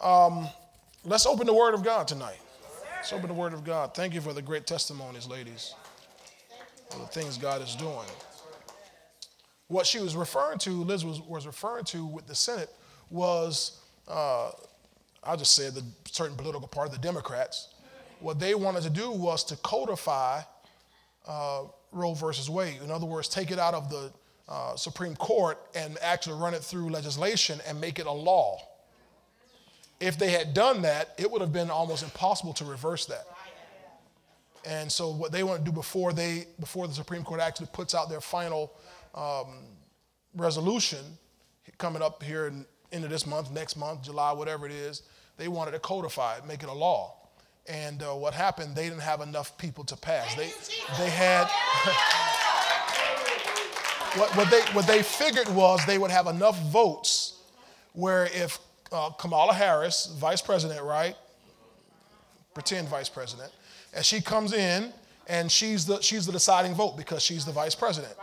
Um, let's open the Word of God tonight. Let's open the Word of God. Thank you for the great testimonies, ladies, for the things God is doing. What she was referring to, Liz was, was referring to with the Senate, was, uh, I'll just say the certain political party, the Democrats, what they wanted to do was to codify uh, Roe versus Wade. In other words, take it out of the uh, Supreme Court and actually run it through legislation and make it a law. If they had done that, it would have been almost impossible to reverse that. And so, what they want to do before they before the Supreme Court actually puts out their final um, resolution coming up here in, this month, next month, July, whatever it is, they wanted to codify it, make it a law. And uh, what happened? They didn't have enough people to pass. They they had. what, what, they, what they figured was they would have enough votes where if uh, Kamala Harris, vice president, right? Pretend vice president, and she comes in and she's the, she's the deciding vote because she's the vice president,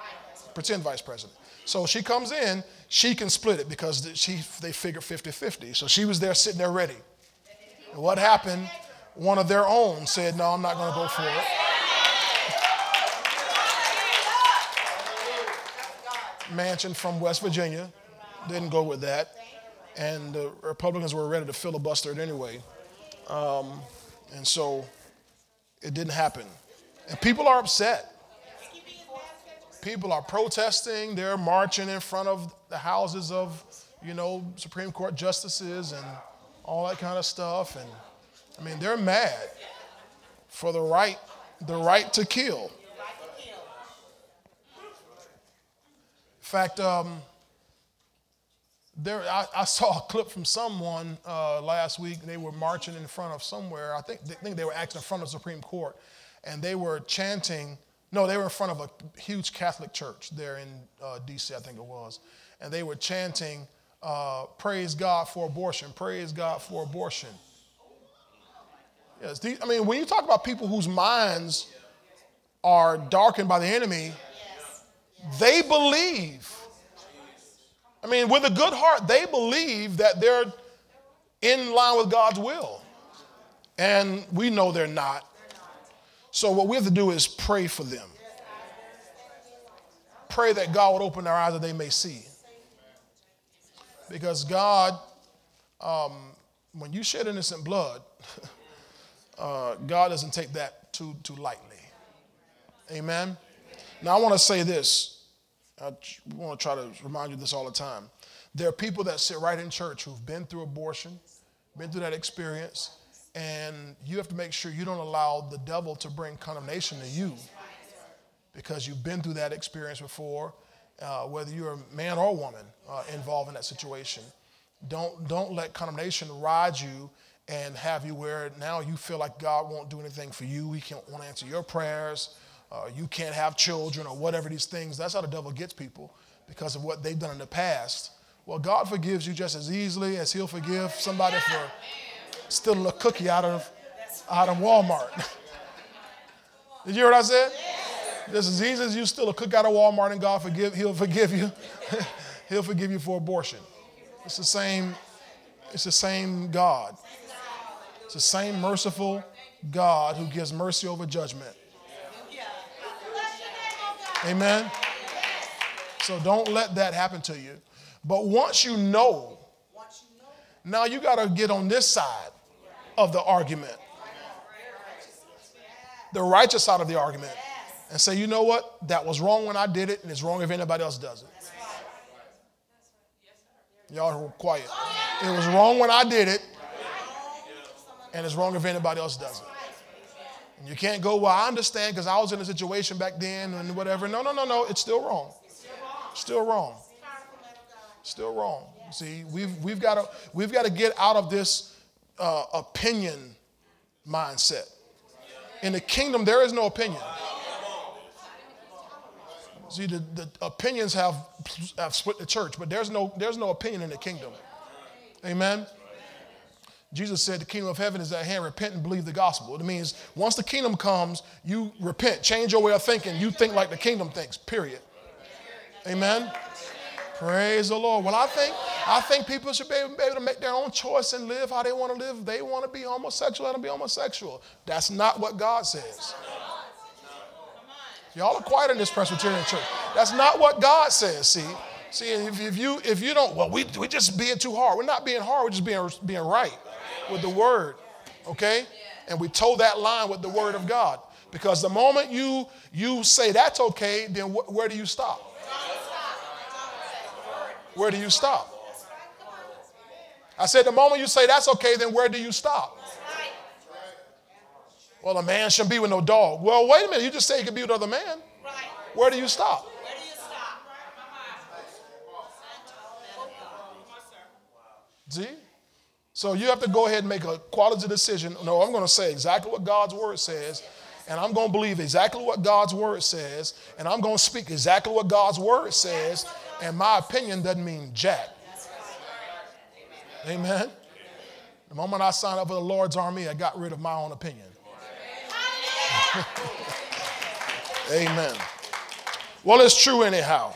pretend vice president. So she comes in, she can split it because she, they figure 50 50. So she was there sitting there ready. And what happened? One of their own said, No, I'm not going to go for it. Manchin from West Virginia didn't go with that. And the Republicans were ready to filibuster it anyway. Um, and so it didn't happen. And people are upset. People are protesting. They're marching in front of the houses of, you know, Supreme Court justices and all that kind of stuff. And I mean, they're mad for the right, the right to kill. In fact, um, there, I, I, saw a clip from someone uh, last week. They were marching in front of somewhere. I think, I think they were actually in front of the Supreme Court, and they were chanting. No, they were in front of a huge Catholic church there in uh, D.C. I think it was, and they were chanting, uh, "Praise God for abortion! Praise God for abortion!" Yes, I mean, when you talk about people whose minds are darkened by the enemy, they believe. I mean, with a good heart, they believe that they're in line with God's will. And we know they're not. So, what we have to do is pray for them. Pray that God would open their eyes that they may see. Because God, um, when you shed innocent blood, uh, God doesn't take that too, too lightly. Amen. Now, I want to say this I want to try to remind you this all the time. There are people that sit right in church who've been through abortion, been through that experience, and you have to make sure you don't allow the devil to bring condemnation to you because you've been through that experience before, uh, whether you're a man or woman uh, involved in that situation. Don't, don't let condemnation ride you and have you where now you feel like God won't do anything for you. He can't, won't answer your prayers uh, you can't have children or whatever these things. That's how the devil gets people because of what they've done in the past. Well, God forgives you just as easily as He'll forgive somebody for stealing a cookie out of out of Walmart. Did you hear what I said? Just as easy as you steal a cookie out of Walmart and God forgive, He'll forgive you. he'll forgive you for abortion. It's the same. It's the same God. It's the same merciful God who gives mercy over judgment. Amen? So don't let that happen to you. But once you know, now you got to get on this side of the argument, the righteous side of the argument, and say, you know what? That was wrong when I did it, and it's wrong if anybody else does it. Y'all quiet. It was wrong when I did it, and it's wrong if anybody else does it. You can't go, well, I understand because I was in a situation back then and whatever. No, no, no, no. It's still wrong. Still wrong. Still wrong. See, we've, we've got to we've got to get out of this uh, opinion mindset. In the kingdom, there is no opinion. See, the, the opinions have, have split the church, but there's no, there's no opinion in the kingdom. Amen. Jesus said the kingdom of heaven is at hand. Repent and believe the gospel. It means once the kingdom comes, you repent, change your way of thinking. You think like the kingdom thinks, period. Amen? Praise the Lord. Well, I think I think people should be able to make their own choice and live how they want to live. They want to be homosexual, let them be homosexual. That's not what God says. Y'all are quiet in this Presbyterian church. That's not what God says. See, see, if, if you if you don't, well, we we just being too hard. We're not being hard. We're just being being right with the word. Okay, and we toe that line with the word of God. Because the moment you you say that's okay, then wh- where do you stop? Where do you stop? I said the moment you say that's okay, then where do you stop? Well, a man shouldn't be with no dog. Well, wait a minute. You just say he can be with another man. Where do you stop? See? So you have to go ahead and make a quality decision. No, I'm going to say exactly what God's word says, and I'm going to believe exactly what God's word says, and I'm going to speak exactly what God's word says, and my opinion doesn't mean jack. Amen. The moment I signed up for the Lord's army, I got rid of my own opinion. Amen. Well, it's true anyhow.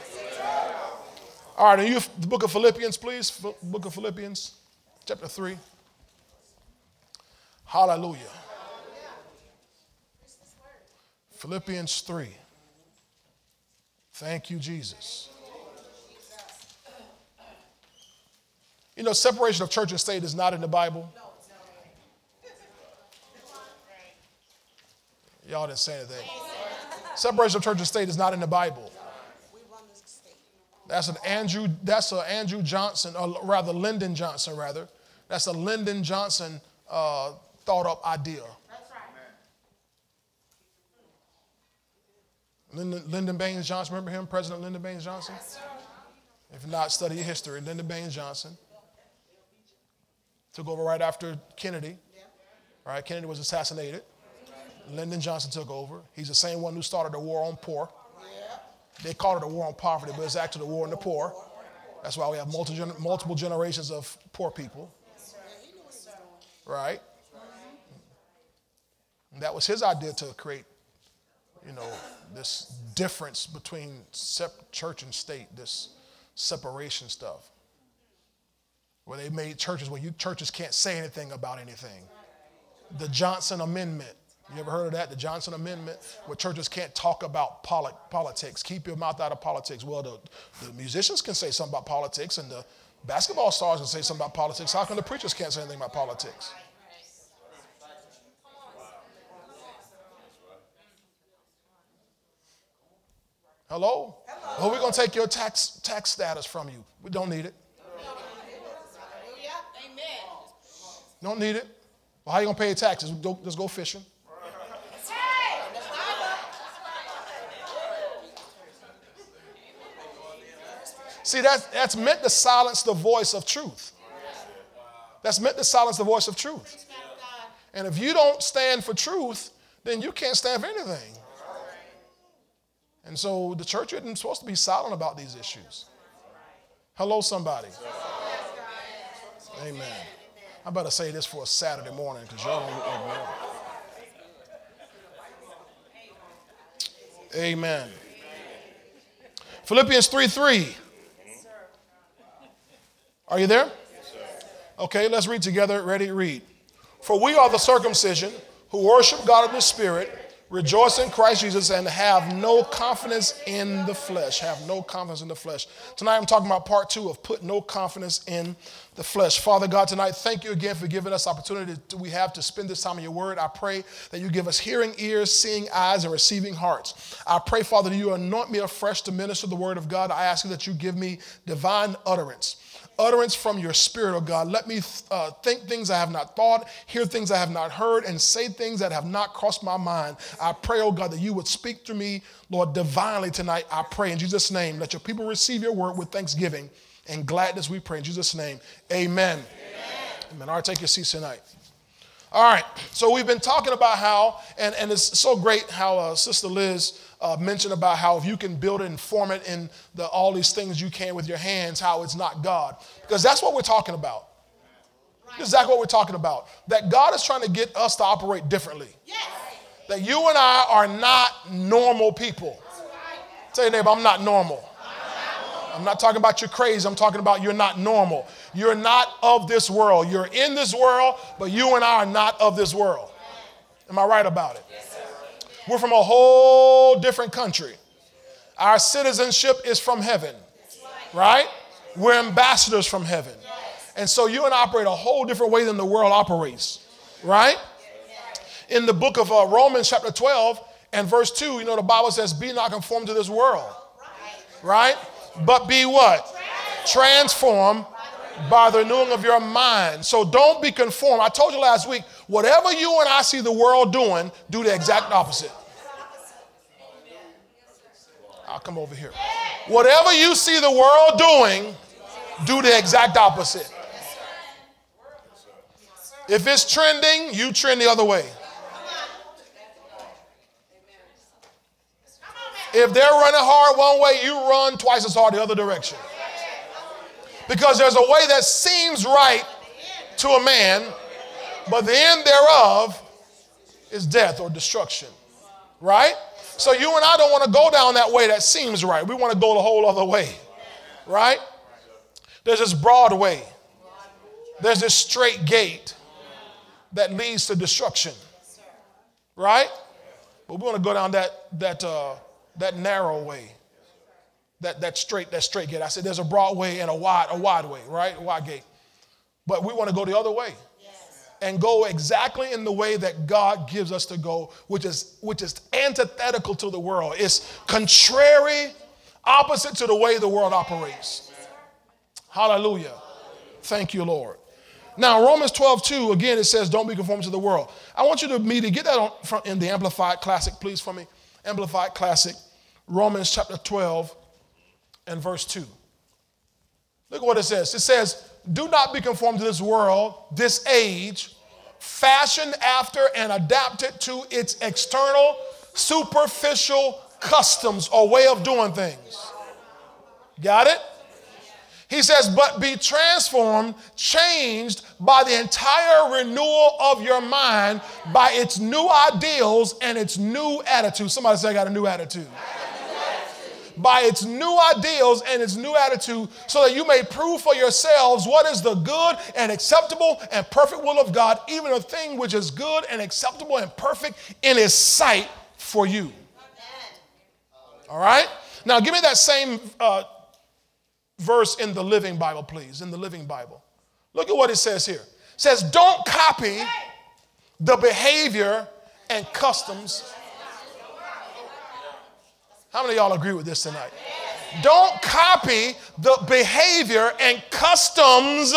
All right, are you the book of Philippians, please? Book of Philippians, chapter 3. Hallelujah. Philippians 3. Thank you, Jesus. You know, separation of church and state is not in the Bible. Y'all didn't say anything. Separation of church and state is not in the Bible. That's an Andrew, that's a Andrew Johnson, or rather Lyndon Johnson, rather. That's a Lyndon Johnson uh, thought up idea. That's right. Lyndon, Lyndon Baines Johnson, remember him, President Lyndon Baines Johnson? If not, study history. Lyndon Baines Johnson took over right after Kennedy. Right, Kennedy was assassinated. Lyndon Johnson took over. He's the same one who started the war on poor. They called it a war on poverty, but it's actually a war on the poor. That's why we have multiple, multiple generations of poor people. Right? And that was his idea to create, you know, this difference between church and state, this separation stuff. Where they made churches where you churches can't say anything about anything. The Johnson Amendment you ever heard of that? The Johnson Amendment, where churches can't talk about politics. Keep your mouth out of politics. Well, the, the musicians can say something about politics, and the basketball stars can say something about politics. How come the preachers can't say anything about politics? Hello? Hello? Well, we're going to take your tax, tax status from you. We don't need it. Don't need it. Well, how are you going to pay your taxes? Just go fishing. See, that's, that's meant to silence the voice of truth. That's meant to silence the voice of truth. And if you don't stand for truth, then you can't stand for anything. And so the church isn't supposed to be silent about these issues. Hello, somebody. Amen. I better say this for a Saturday morning because y'all don't. Amen. Philippians 3 3. Are you there? Okay, let's read together. Ready? Read. For we are the circumcision who worship God in the Spirit, rejoice in Christ Jesus, and have no confidence in the flesh. Have no confidence in the flesh. Tonight I'm talking about part two of put no confidence in the flesh. Father God, tonight, thank you again for giving us opportunity to, we have to spend this time in your word. I pray that you give us hearing ears, seeing eyes, and receiving hearts. I pray, Father, that you anoint me afresh to minister the word of God. I ask you that you give me divine utterance utterance from your spirit, oh God. Let me uh, think things I have not thought, hear things I have not heard, and say things that have not crossed my mind. I pray, oh God, that you would speak to me, Lord, divinely tonight. I pray in Jesus' name. Let your people receive your word with thanksgiving and gladness, we pray in Jesus' name. Amen. Amen. Amen. All right, take your seats tonight. All right, so we've been talking about how, and, and it's so great how uh, Sister Liz uh, mentioned about how if you can build it and form it in the, all these things you can with your hands, how it's not God. Because that's what we're talking about. Right. Exactly what we're talking about. That God is trying to get us to operate differently. Yes. That you and I are not normal people. Right. Tell your neighbor, I'm not normal. I'm not talking about you're crazy. I'm talking about you're not normal. You're not of this world. You're in this world, but you and I are not of this world. Am I right about it? We're from a whole different country. Our citizenship is from heaven, right? We're ambassadors from heaven. And so you and I operate a whole different way than the world operates, right? In the book of uh, Romans, chapter 12, and verse 2, you know, the Bible says, Be not conformed to this world, right? But be what? Transformed by the renewing of your mind. So don't be conformed. I told you last week, whatever you and I see the world doing, do the exact opposite. I'll come over here. Whatever you see the world doing, do the exact opposite. If it's trending, you trend the other way. If they're running hard one way, you run twice as hard the other direction. Because there's a way that seems right to a man, but the end thereof is death or destruction. Right? So you and I don't want to go down that way that seems right. We want to go the whole other way. Right? There's this broad way. There's this straight gate that leads to destruction. Right? But we want to go down that that uh, that narrow way. That that straight that straight gate. I said there's a broad way and a wide a wide way, right? A wide gate. But we want to go the other way and go exactly in the way that God gives us to go, which is which is antithetical to the world. It's contrary, opposite to the way the world operates. Hallelujah. Thank you, Lord. Now, Romans 12, 2, again, it says, Don't be conformed to the world. I want you to me to get that on, from, in the Amplified Classic, please, for me. Amplified Classic, Romans chapter 12 and verse 2. Look at what it says. It says, do not be conformed to this world, this age, fashioned after and adapted to its external, superficial customs or way of doing things. Got it? He says, but be transformed, changed by the entire renewal of your mind, by its new ideals and its new attitude. Somebody say, I got a new attitude by its new ideals and its new attitude, so that you may prove for yourselves what is the good and acceptable and perfect will of God, even a thing which is good and acceptable and perfect in His sight for you. All right? Now, give me that same uh, verse in the Living Bible, please, in the Living Bible. Look at what it says here. It says, Don't copy the behavior and customs how many of y'all agree with this tonight? Don't copy the behavior and customs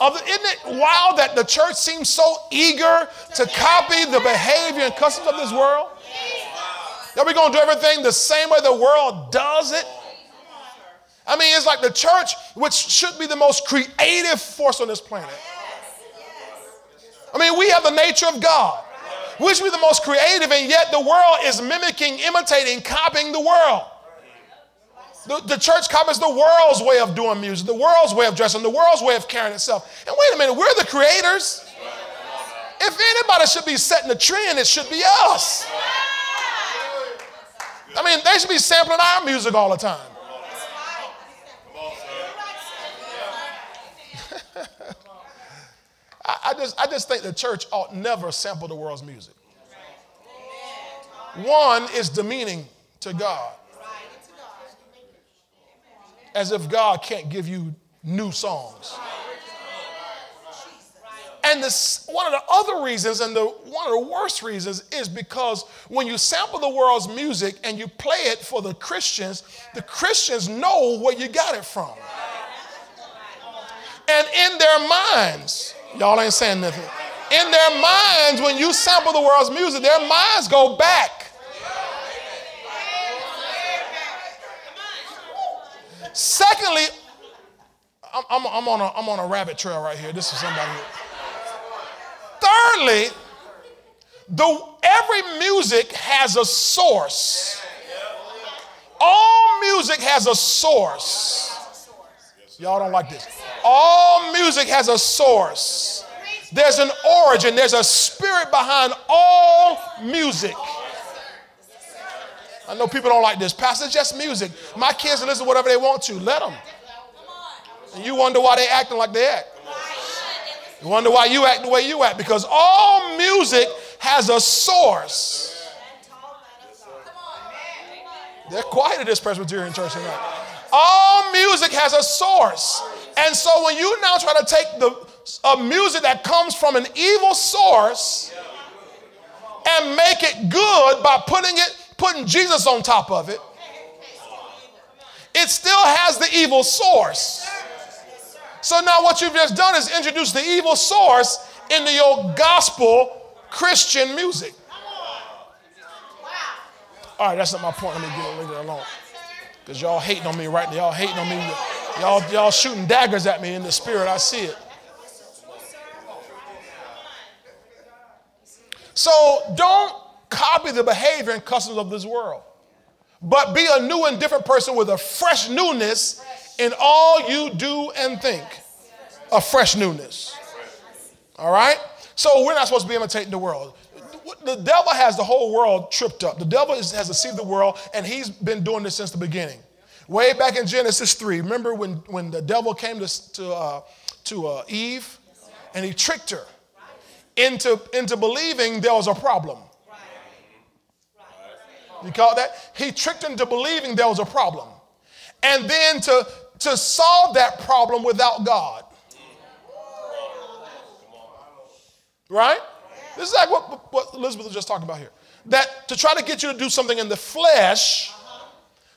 of the, isn't it wild that the church seems so eager to copy the behavior and customs of this world? That we're going to do everything the same way the world does it? I mean, it's like the church, which should be the most creative force on this planet. I mean, we have the nature of God we should be the most creative, and yet the world is mimicking, imitating, copying the world. The, the church copies the world's way of doing music, the world's way of dressing, the world's way of carrying itself. And wait a minute, we're the creators. If anybody should be setting the trend, it should be us. I mean, they should be sampling our music all the time. I, I, just, I just think the church ought never sample the world's music. One is demeaning to God. As if God can't give you new songs. And this, one of the other reasons, and the, one of the worst reasons, is because when you sample the world's music and you play it for the Christians, the Christians know where you got it from. And in their minds, Y'all ain't saying nothing. In their minds, when you sample the world's music, their minds go back. Secondly, I'm, I'm, I'm, on a, I'm on a rabbit trail right here. This is somebody. Thirdly, the, every music has a source. All music has a source. Y'all don't like this. All music has a source. There's an origin, there's a spirit behind all music. I know people don't like this. Pastor, just music. My kids listen to whatever they want to. Let them. And you wonder why they acting like they act. You wonder why you act the way you act. Because all music has a source. They're quiet at this Presbyterian church tonight. All music has a source. And so when you now try to take the a music that comes from an evil source and make it good by putting it putting Jesus on top of it, it still has the evil source. So now what you've just done is introduce the evil source into your gospel Christian music. All right, that's not my point. Let me get leave it alone. Because y'all hating on me right now. Y'all hating on me. Y'all, y'all shooting daggers at me in the spirit. I see it. So don't copy the behavior and customs of this world, but be a new and different person with a fresh newness in all you do and think. A fresh newness. All right? So we're not supposed to be imitating the world. The devil has the whole world tripped up. The devil is, has deceived the world, and he's been doing this since the beginning. Way back in Genesis 3, remember when, when the devil came to, to, uh, to uh, Eve and he tricked her into, into believing there was a problem. You call that? He tricked her into believing there was a problem. And then to, to solve that problem without God. Right? This is like what, what Elizabeth was just talking about here. That to try to get you to do something in the flesh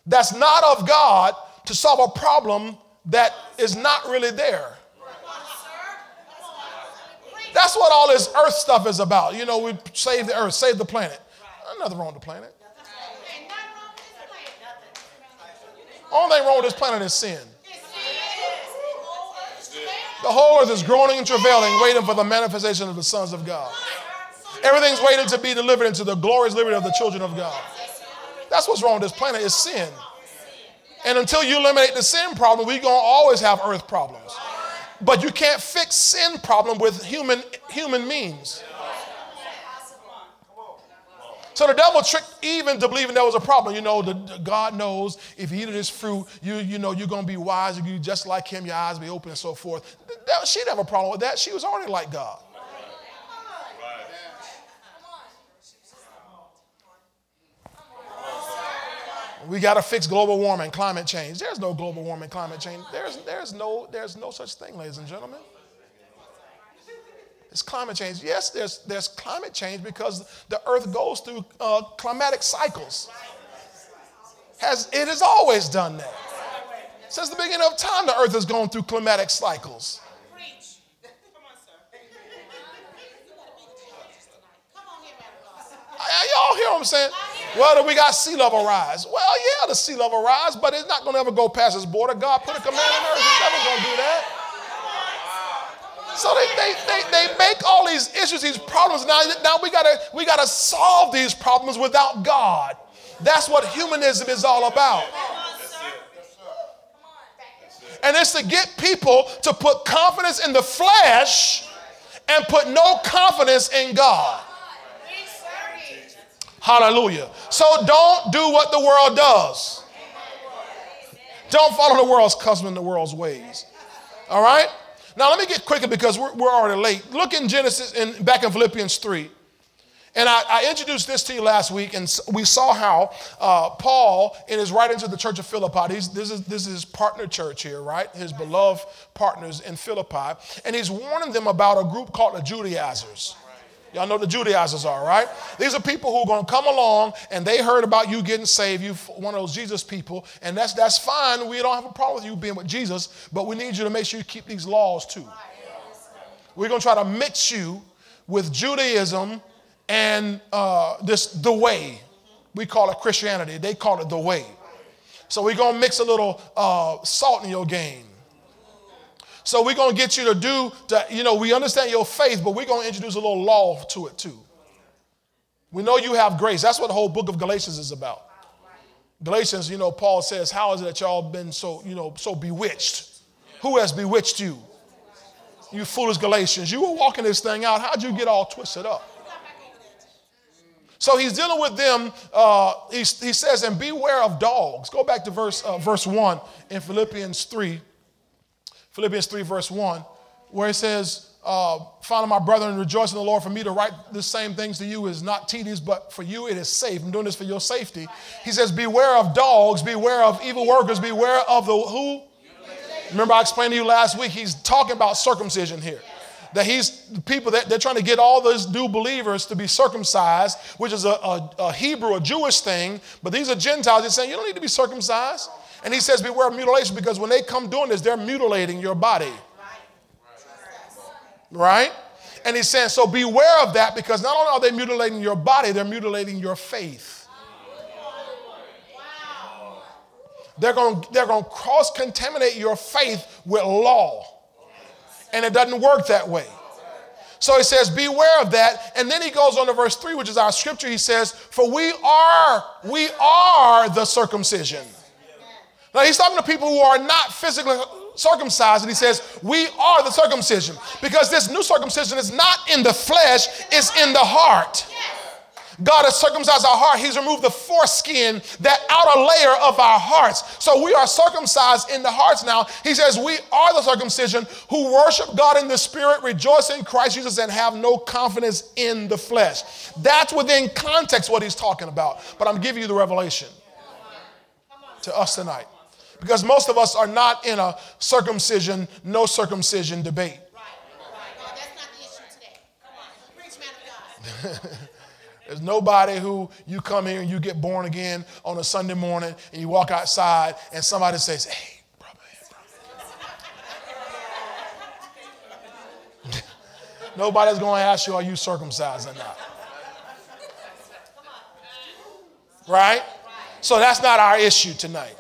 that's not of God to solve a problem that is not really there. That's what all this earth stuff is about. You know, we save the earth, save the planet. Nothing wrong with the planet. Only thing wrong with this planet is sin. The whole earth is groaning and travailing, waiting for the manifestation of the sons of God. Everything's waiting to be delivered into the glorious liberty of the children of God. That's what's wrong with this planet is sin. And until you eliminate the sin problem, we're going to always have earth problems. But you can't fix sin problem with human, human means. So the devil tricked Eve into believing there was a problem. You know, the, the God knows if you eat of this fruit, you, you know, you're going to be wise. You just like him, your eyes be open and so forth. She didn't have a problem with that. She was already like God. We got to fix global warming, climate change. There's no global warming, climate change. There's, there's, no, there's no such thing, ladies and gentlemen. It's climate change. Yes, there's, there's climate change because the earth goes through uh, climatic cycles. Has, it has always done that. Since the beginning of time, the earth has gone through climatic cycles. Y'all hear what I'm saying? Well, we got sea level rise. Well, yeah, the sea level rise, but it's not going to ever go past its border. God put a command on earth. He's never going to do that. So they, they, they, they make all these issues, these problems. Now, now we gotta we gotta solve these problems without God. That's what humanism is all about. And it's to get people to put confidence in the flesh and put no confidence in God. Hallelujah. So don't do what the world does. Don't follow the world's custom and the world's ways. All right? Now let me get quicker because we're, we're already late. Look in Genesis and back in Philippians 3. And I, I, introduced this to you last week, and we saw how uh, Paul, in his writing to the church of Philippi, this, is, this is his partner church here, right? His beloved partners in Philippi. And he's warning them about a group called the Judaizers. Y'all know the Judaizers are, right? These are people who are going to come along and they heard about you getting saved. You one of those Jesus people, and that's that's fine. We don't have a problem with you being with Jesus, but we need you to make sure you keep these laws too. We're going to try to mix you with Judaism and uh, this the way. We call it Christianity. They call it the way. So we're going to mix a little uh, salt in your game. So we're going to get you to do, to, you know, we understand your faith, but we're going to introduce a little law to it too. We know you have grace. That's what the whole book of Galatians is about. Galatians, you know, Paul says, How is it that y'all been so, you know, so bewitched? Who has bewitched you? You foolish Galatians. You were walking this thing out. How'd you get all twisted up? So he's dealing with them. Uh, he, he says, and beware of dogs. Go back to verse, uh, verse 1 in Philippians 3. Philippians 3, verse 1, where he says, uh, Finally, my brethren, rejoice in the Lord. For me to write the same things to you is not tedious, but for you it is safe. I'm doing this for your safety. He says, Beware of dogs, beware of evil workers, beware of the who? Remember, I explained to you last week, he's talking about circumcision here that he's the people that they're trying to get all those new believers to be circumcised, which is a, a, a, Hebrew, a Jewish thing, but these are Gentiles. He's saying you don't need to be circumcised. And he says, beware of mutilation because when they come doing this, they're mutilating your body. Right? And he's saying, so beware of that because not only are they mutilating your body, they're mutilating your faith. They're going they're going to cross contaminate your faith with law. And it doesn't work that way. So he says, beware of that. And then he goes on to verse 3, which is our scripture. He says, For we are, we are the circumcision. Now he's talking to people who are not physically circumcised, and he says, We are the circumcision. Because this new circumcision is not in the flesh, it's in the heart. God has circumcised our heart. He's removed the foreskin, that outer layer of our hearts. So we are circumcised in the hearts now. He says, We are the circumcision who worship God in the spirit, rejoice in Christ Jesus, and have no confidence in the flesh. That's within context what he's talking about. But I'm giving you the revelation to us tonight. Because most of us are not in a circumcision, no circumcision debate. Right, right. No, that's not the issue today. Come on, preach, man of God. There's nobody who you come here and you get born again on a Sunday morning and you walk outside and somebody says, hey, brother, brother. Nobody's going to ask you, are you circumcised or not? Right? So that's not our issue tonight.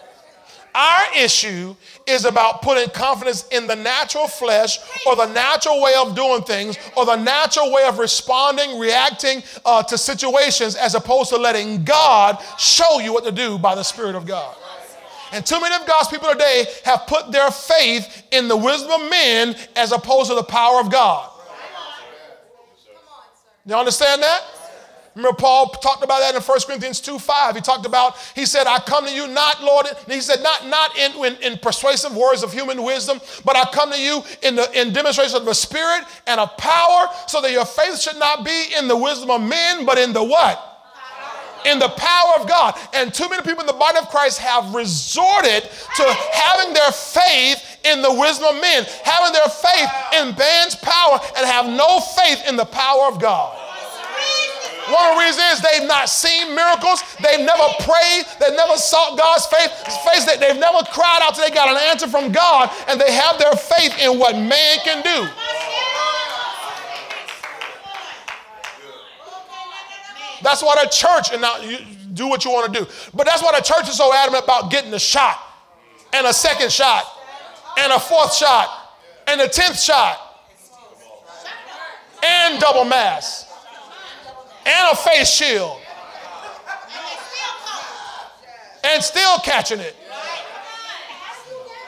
Our issue is about putting confidence in the natural flesh or the natural way of doing things or the natural way of responding, reacting uh, to situations as opposed to letting God show you what to do by the Spirit of God. And too many of God's people today have put their faith in the wisdom of men as opposed to the power of God. You understand that? Remember, Paul talked about that in 1 Corinthians 2 5. He talked about, he said, I come to you not, Lord, he said, not, not in, in, in, persuasive words of human wisdom, but I come to you in, the, in demonstration of the Spirit and of power, so that your faith should not be in the wisdom of men, but in the what? in the power of God. And too many people in the body of Christ have resorted to having their faith in the wisdom of men, having their faith in man's power, and have no faith in the power of God. One of the reasons is they've not seen miracles. They've never prayed. They've never sought God's faith. Face they've never cried out till they got an answer from God, and they have their faith in what man can do. That's why the church, and now you do what you want to do, but that's why the church is so adamant about getting a shot, and a second shot, and a fourth shot, and a tenth shot, and double mass and a face shield and still catching it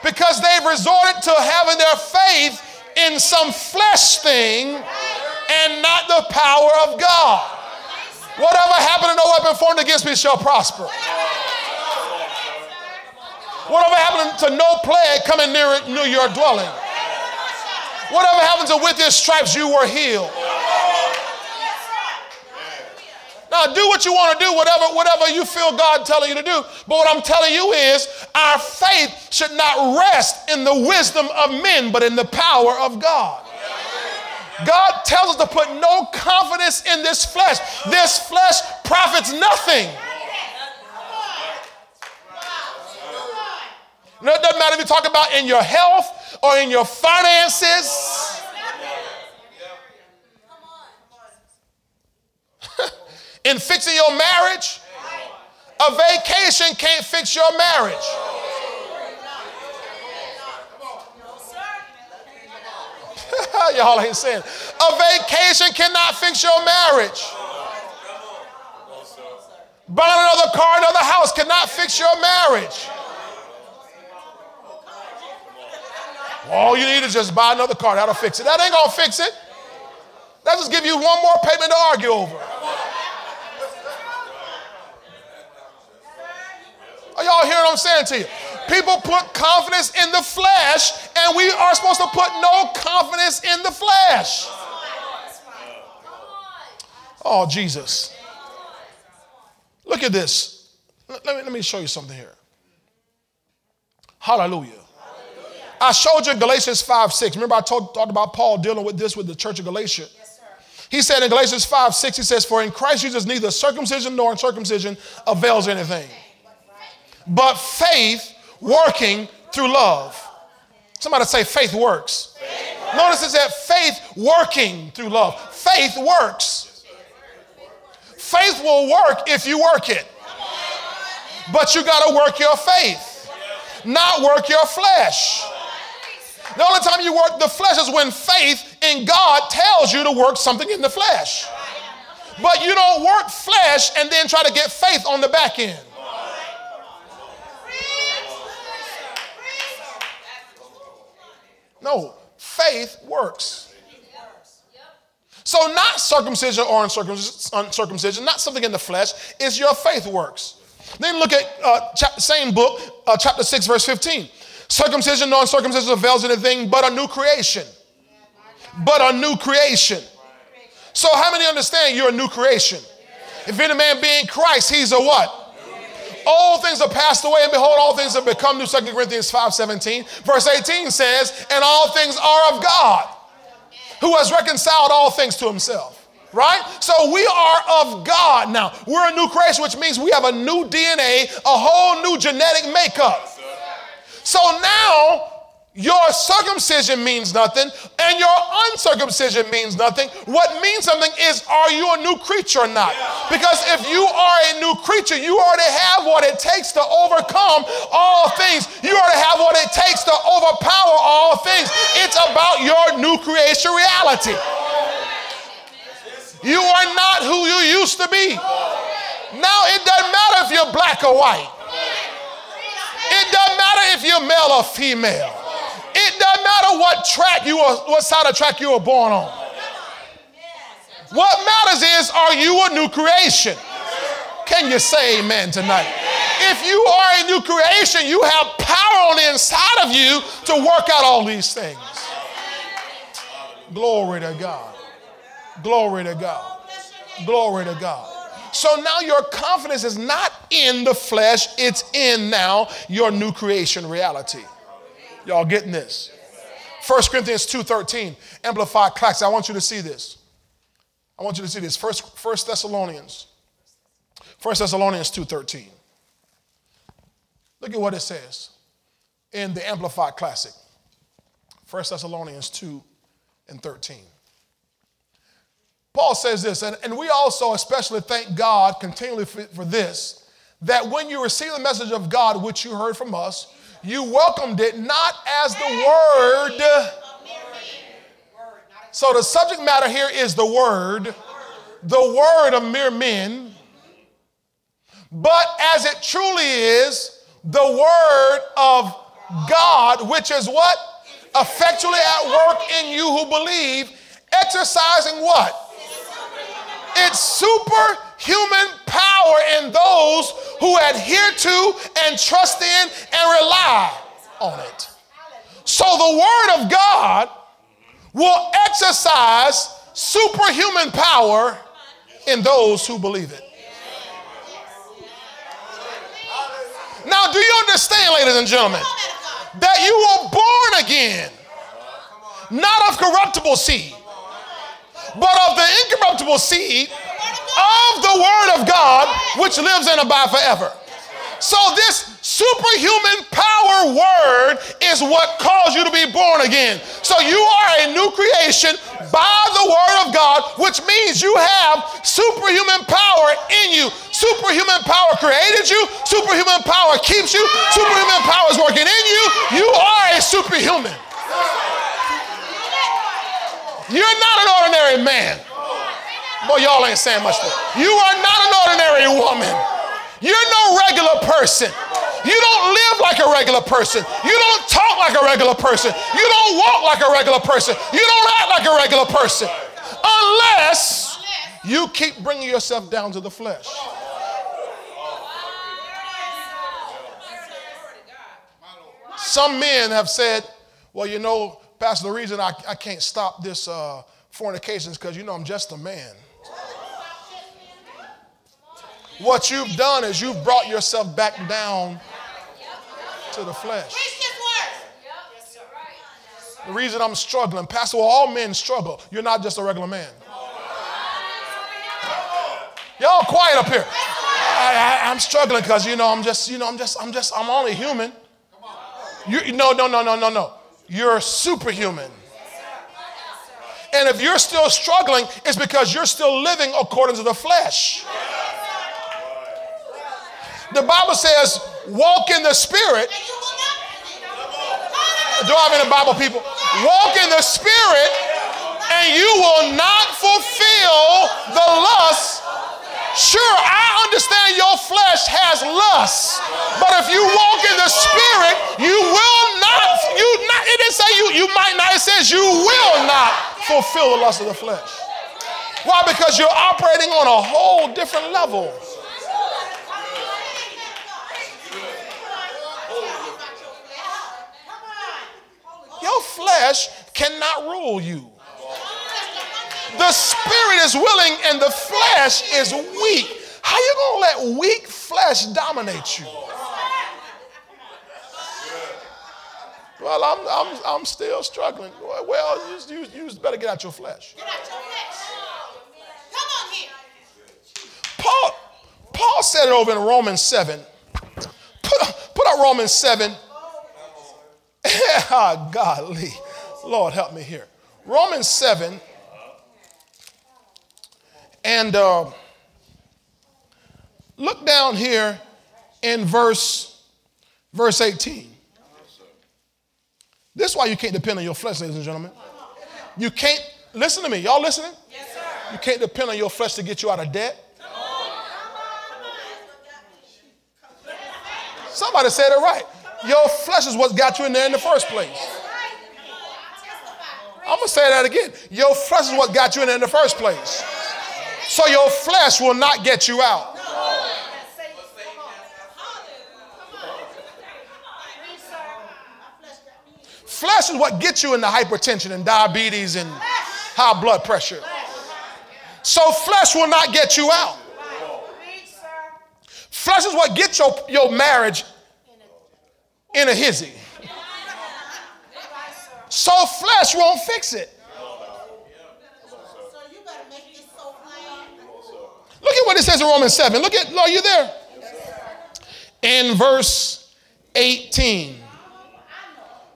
because they've resorted to having their faith in some flesh thing and not the power of God. Whatever happened to no weapon formed against me shall prosper. Whatever happened to no plague coming near, near your dwelling. Whatever happened to with his stripes you were healed. Now do what you want to do, whatever, whatever you feel God telling you to do. But what I'm telling you is our faith should not rest in the wisdom of men, but in the power of God. God tells us to put no confidence in this flesh. This flesh profits nothing. No, it doesn't matter if you talk about in your health or in your finances. In fixing your marriage. A vacation can't fix your marriage. Y'all ain't saying. A vacation cannot fix your marriage. Buying another car, another house cannot fix your marriage. All you need is just buy another car. That'll fix it. That ain't gonna fix it. That'll just give you one more payment to argue over. Are y'all hearing what I'm saying to you? People put confidence in the flesh, and we are supposed to put no confidence in the flesh. Oh, Jesus. Look at this. Let me, let me show you something here. Hallelujah. I showed you Galatians 5 6. Remember, I told, talked about Paul dealing with this with the church of Galatia. he said in Galatians 5 6, he says, For in Christ Jesus neither circumcision nor uncircumcision avails anything, but faith working through love. Somebody say, faith works. Faith Notice it said faith working through love. Faith works. Faith will work if you work it. But you got to work your faith, not work your flesh. The only time you work the flesh is when faith in God tells you to work something in the flesh. But you don't work flesh and then try to get faith on the back end. No, faith works. So, not circumcision or uncircumcision, not something in the flesh, is your faith works. Then look at uh, same book, uh, chapter 6, verse 15. Circumcision, non circumcision avails anything but a new creation. But a new creation. So, how many understand you're a new creation? If any man be in Christ, he's a what? All things are passed away, and behold, all things have become new. 2 Corinthians 5 17. Verse 18 says, And all things are of God, who has reconciled all things to himself. Right? So we are of God now. We're a new creation, which means we have a new DNA, a whole new genetic makeup. So now your circumcision means nothing, and your uncircumcision means nothing. What means something is, are you a new creature or not? Because if you are a new creature, you already have what it takes to overcome all things. You already have what it takes to overpower all things. It's about your new creation reality. You are not who you used to be. Now, it doesn't matter if you're black or white, it doesn't matter if you're male or female. It doesn't matter what track you are, what side of track you were born on. What matters is, are you a new creation? Can you say amen tonight? If you are a new creation, you have power on the inside of you to work out all these things. Glory to God. Glory to God. Glory to God. So now your confidence is not in the flesh, it's in now your new creation reality. Y'all getting this? 1 Corinthians 2.13, Amplified Classic. I want you to see this. I want you to see this. First, First Thessalonians. First Thessalonians 2.13. Look at what it says in the Amplified Classic. 1 Thessalonians 2 and 13. Paul says this, and, and we also especially thank God continually for, for this, that when you receive the message of God, which you heard from us, you welcomed it not as the word. So the subject matter here is the word, the word of mere men, but as it truly is, the word of God, which is what? Effectually at work in you who believe, exercising what? It's superhuman power in those who adhere to and trust in and rely on it. So the Word of God will exercise superhuman power in those who believe it. Now, do you understand, ladies and gentlemen, that you were born again, not of corruptible seed, but of the incorruptible seed of the Word of God, which lives and abides forever. So, this superhuman power word is what caused you to be born again. So, you are a new creation by the Word of God, which means you have superhuman power in you. Superhuman power created you, superhuman power keeps you, superhuman power is working in you. You are a superhuman. You're not an ordinary man. Boy, y'all ain't saying much. You are not an ordinary woman. You're no regular person. You don't live like a regular person. You don't talk like a regular person. You don't walk like a regular person. You don't act like a regular person. Unless you keep bringing yourself down to the flesh. Some men have said, well, you know, Pastor, the reason I, I can't stop this uh, fornication is because, you know, I'm just a man. What you've done is you've brought yourself back down to the flesh. The reason I'm struggling, Pastor, well, all men struggle. You're not just a regular man. Y'all quiet up here. I, am struggling because you know I'm just you know I'm just I'm just I'm only human. You no no no no no no. You're superhuman. And if you're still struggling, it's because you're still living according to the flesh. The Bible says, walk in the spirit. Do I have any Bible people? Walk in the spirit, and you will not fulfill the lust Sure, I understand your flesh has lust, but if you walk in the spirit, you will not, you not, it didn't say you, you might not, it says you will not fulfill the lust of the flesh. Why? Because you're operating on a whole different level. Your flesh cannot rule you. The spirit is willing and the flesh is weak. How you gonna let weak flesh dominate you? Well, I'm, I'm, I'm still struggling. Well, you, you, you better get out your flesh. Get out your flesh. Come on here. Paul, Paul said it over in Romans 7. Put, put up Romans 7. ah, golly. Lord, help me here. Romans 7 and uh, look down here in verse, verse 18. This is why you can't depend on your flesh, ladies and gentlemen. You can't, listen to me. Y'all listening? Yes, sir. You can't depend on your flesh to get you out of debt. Somebody said it right. Your flesh is what got you in there in the first place. I'm going to say that again. Your flesh is what got you in there in the first place. So your flesh will not get you out. Flesh is what gets you into hypertension and diabetes and high blood pressure. So flesh will not get you out. Flesh is what gets your, your marriage in a hizzy. So flesh won't fix it. Look at what it says in Romans 7. Look at, are you there? In verse 18.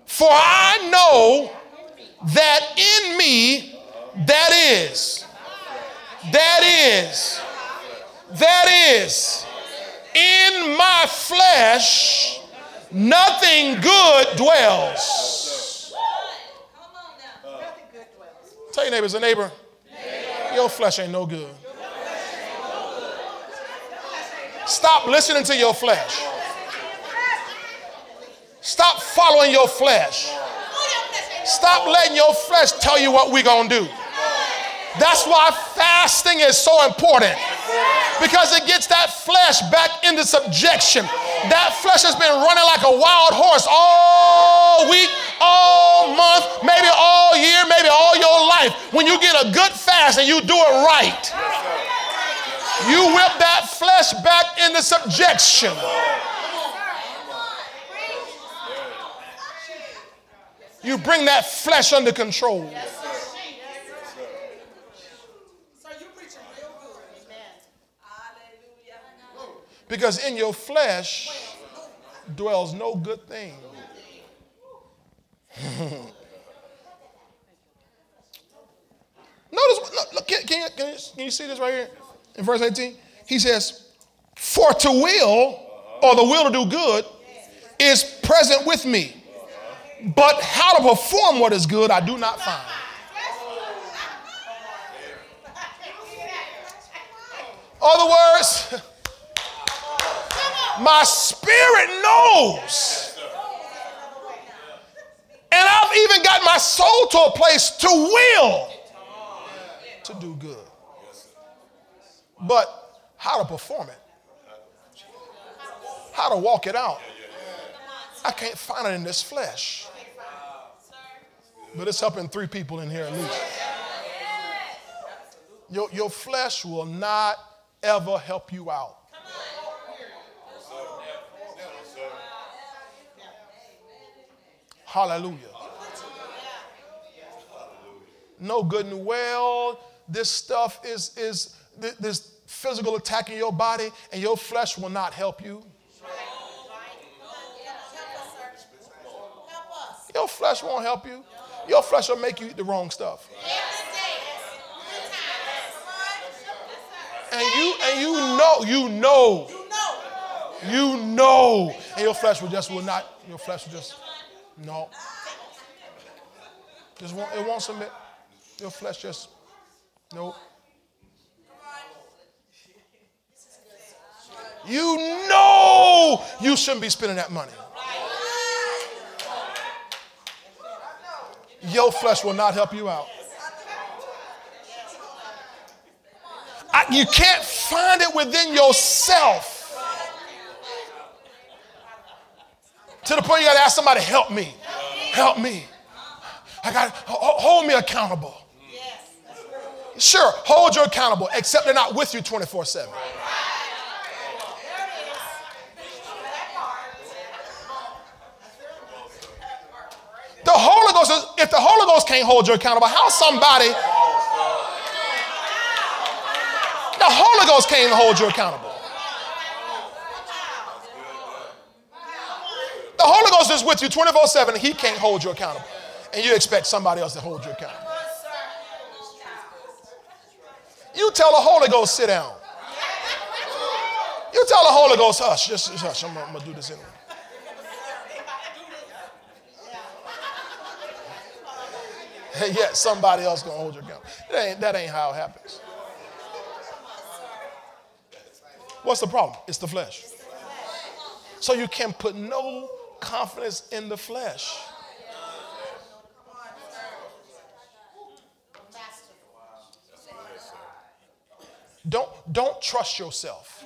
For I know that in me, that is, that is, that is, in my flesh, nothing good dwells. Tell your neighbors, a neighbor, your flesh ain't no good. Stop listening to your flesh. Stop following your flesh. Stop letting your flesh tell you what we're going to do. That's why fasting is so important because it gets that flesh back into subjection. That flesh has been running like a wild horse all week, all month, maybe all year, maybe all your life. When you get a good fast and you do it right, you whip that flesh back into subjection. You bring that flesh under control. Because in your flesh dwells no good thing. Notice, look, can, can, you, can, you, can you see this right here? In verse 18? He says, For to will, or the will to do good, is present with me. But how to perform what is good, I do not find. Other words, my spirit knows. And I've even got my soul to a place to will to do good but how to perform it, how to walk it out. I can't find it in this flesh. But it's helping three people in here at least. Your, your flesh will not ever help you out. Hallelujah. No good and well. This stuff is, is this physical attack in your body, and your flesh will not help you. Your flesh won't help you. Your flesh will make you eat the wrong stuff. And you and you know, you know, you know, and your flesh will just will not. Your flesh will just no. Just won't, it won't submit. Your flesh just nope. You know you shouldn't be spending that money. Your flesh will not help you out. I, you can't find it within yourself. To the point you got to ask somebody, help me. Help me. I gotta hold me accountable. Sure, hold you accountable, except they're not with you 24 7. Holy Ghost, is, if the Holy Ghost can't hold you accountable, how somebody, the Holy Ghost can't hold you accountable. The Holy Ghost is with you 24 7, He can't hold you accountable. And you expect somebody else to hold you accountable. You tell the Holy Ghost, sit down. You tell the Holy Ghost, hush, just, just hush. I'm, I'm going to do this anyway. yet somebody else gonna hold your gun. That ain't, that ain't how it happens. What's the problem? It's the flesh. So you can put no confidence in the flesh. Don't, don't trust yourself.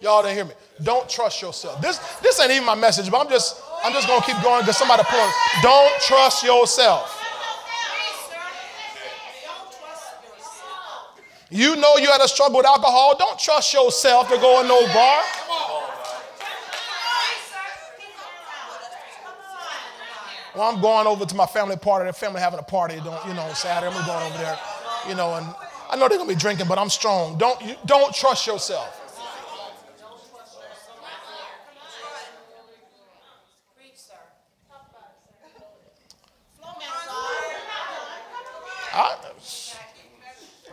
Y'all didn't hear me. Don't trust yourself. This, this ain't even my message, but I'm just I'm just going to keep going because somebody pulled. Don't trust yourself. You know you had a struggle with alcohol. Don't trust yourself to go in no bar. Well, I'm going over to my family party. Their family having a party. Don't you know? Saturday, I'm going over there. You know, and I know they're gonna be drinking, but I'm strong. Don't you, don't trust yourself.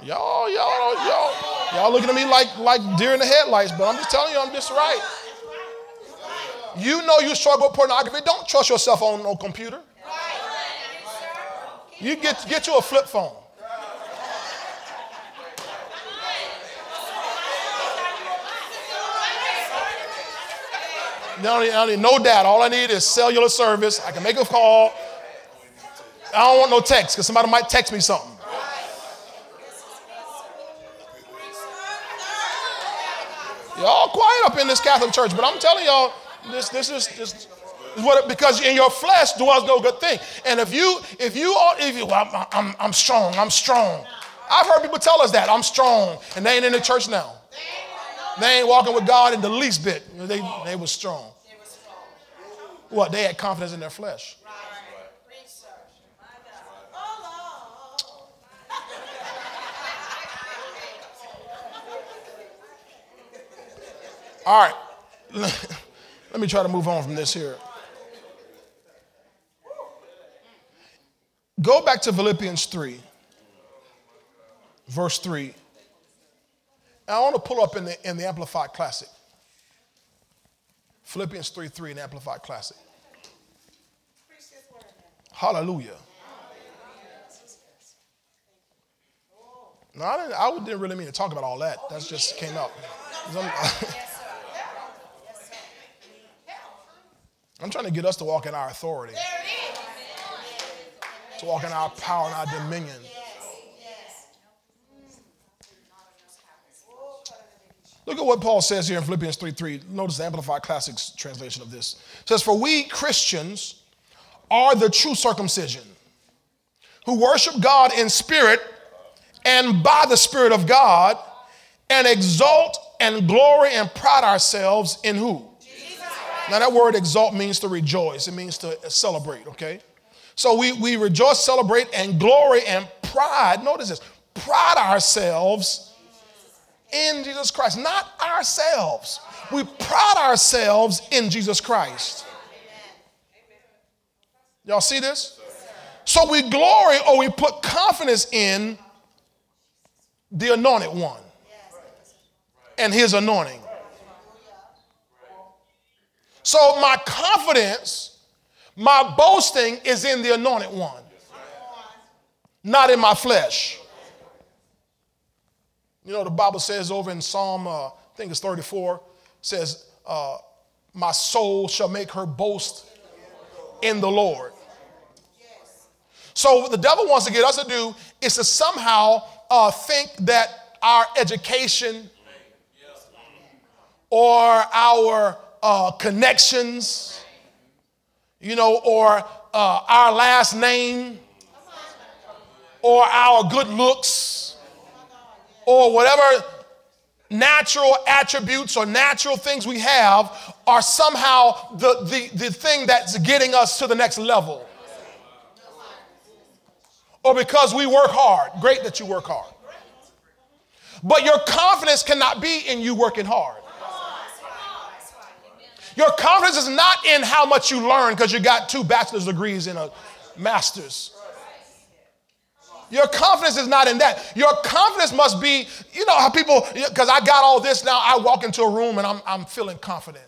Y'all, y'all, y'all, y'all looking at me like like deer in the headlights, but I'm just telling you, I'm just right. You know you struggle with pornography. Don't trust yourself on no computer. You get get you a flip phone. I don't, need, I don't need no data. All I need is cellular service. I can make a call. I don't want no text because somebody might text me something. Y'all quiet up in this Catholic church, but I'm telling y'all, this, this is this is what because in your flesh dwells no good thing. And if you if you are if you well, I'm, I'm, I'm strong, I'm strong. I've heard people tell us that I'm strong, and they ain't in the church now. They ain't walking with God in the least bit. They they were strong. What they had confidence in their flesh. All right. Let me try to move on from this here. Go back to Philippians 3, verse 3. I want to pull up in the, in the Amplified Classic. Philippians 3 3 in Amplified Classic. Hallelujah. No, I didn't, I didn't really mean to talk about all that. That just came up. I'm trying to get us to walk in our authority, to walk in our power and our dominion. Look at what Paul says here in Philippians 3 3. Notice the Amplified Classics translation of this. It says, For we Christians are the true circumcision, who worship God in spirit and by the Spirit of God, and exalt and glory and pride ourselves in who? Now, that word exalt means to rejoice, it means to celebrate, okay? So we, we rejoice, celebrate, and glory and pride. Notice this pride ourselves in Jesus Christ, not ourselves. We pride ourselves in Jesus Christ. Y'all see this? So we glory or we put confidence in the anointed one and his anointing. So my confidence, my boasting is in the anointed one, not in my flesh. You know, the Bible says over in Psalm, uh, I think it's 34, says, uh, My soul shall make her boast in the Lord. So, what the devil wants to get us to do is to somehow uh, think that our education or our uh, connections, you know, or uh, our last name, or our good looks, or whatever natural attributes or natural things we have are somehow the, the, the thing that's getting us to the next level. Or because we work hard. Great that you work hard. But your confidence cannot be in you working hard. Your confidence is not in how much you learn because you got two bachelor's degrees and a master's. Your confidence is not in that. Your confidence must be, you know, how people, because I got all this now, I walk into a room and I'm, I'm feeling confident.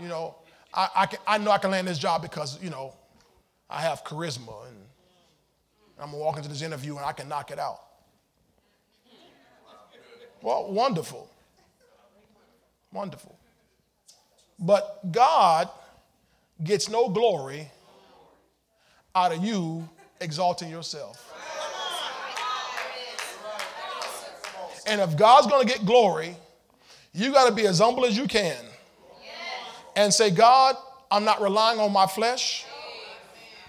You know, I, I, can, I know I can land this job because, you know, I have charisma and I'm to walk into this interview and I can knock it out. Well, wonderful. Wonderful. But God gets no glory out of you exalting yourself. And if God's going to get glory, you got to be as humble as you can and say, God, I'm not relying on my flesh,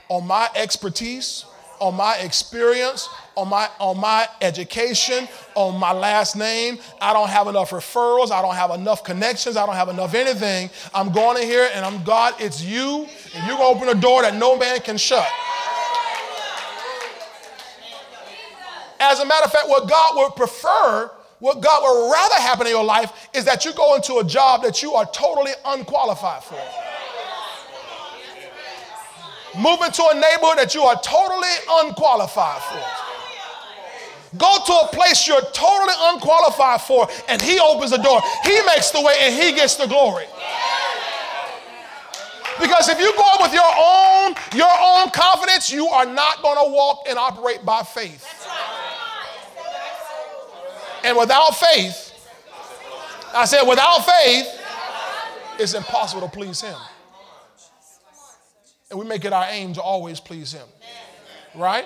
on my expertise, on my experience, on my, on my education, on my last name. I don't have enough referrals. I don't have enough connections. I don't have enough anything. I'm going in here and I'm God, it's you, and you're to open a door that no man can shut. As a matter of fact, what God would prefer, what God would rather happen in your life is that you go into a job that you are totally unqualified for. Move into a neighborhood that you are totally unqualified for. Go to a place you're totally unqualified for, and He opens the door. He makes the way, and He gets the glory. Because if you go up with your own your own confidence, you are not going to walk and operate by faith. And without faith, I said, without faith, it's impossible to please Him. And we make it our aim to always please Him. Right?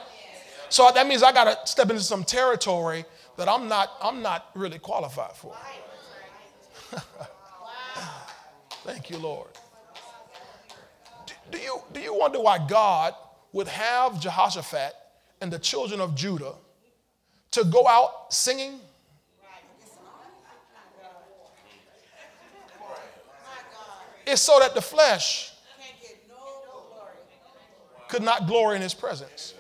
So that means I got to step into some territory that I'm not, I'm not really qualified for. Thank you, Lord. Do you, do you wonder why God would have Jehoshaphat and the children of Judah to go out singing? It's so that the flesh could not glory in his presence.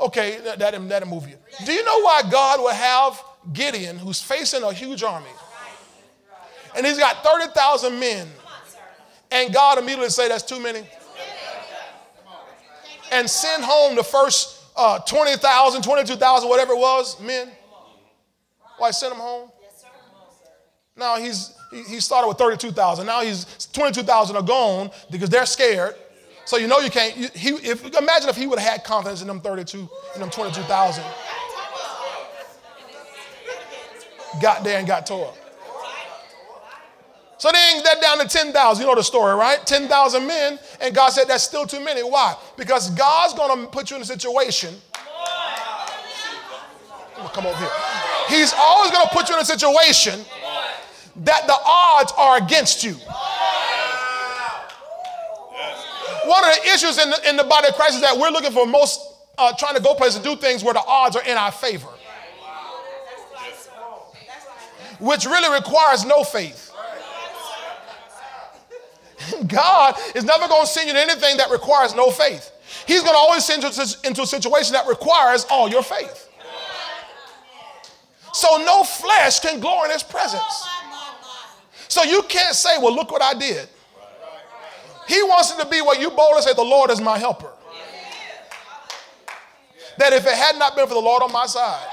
Okay, that, that, that'll move you. Do you know why God would have Gideon, who's facing a huge army, and he's got 30,000 men, and God immediately say that's too many? And send home the first uh, 20,000, 22,000, whatever it was, men? Why send them home? Now he's he started with 32,000. Now he's 22,000 are gone because they're scared. So you know you can't. He, if, imagine if he would have had confidence in them 32, in them 22,000. Got there and got tore up. So then that down to 10,000. You know the story, right? 10,000 men. And God said that's still too many. Why? Because God's going to put you in a situation. Come over here. He's always going to put you in a situation that the odds are against you. One of the issues in the, in the body of Christ is that we're looking for most, uh, trying to go places, and do things where the odds are in our favor, which really requires no faith. God is never going to send you to anything that requires no faith. He's going to always send you into a situation that requires all your faith. So no flesh can glory in his presence. So you can't say, well, look what I did. He wants it to be where you boldly say, the Lord is my helper. That if it had not been for the Lord on my side.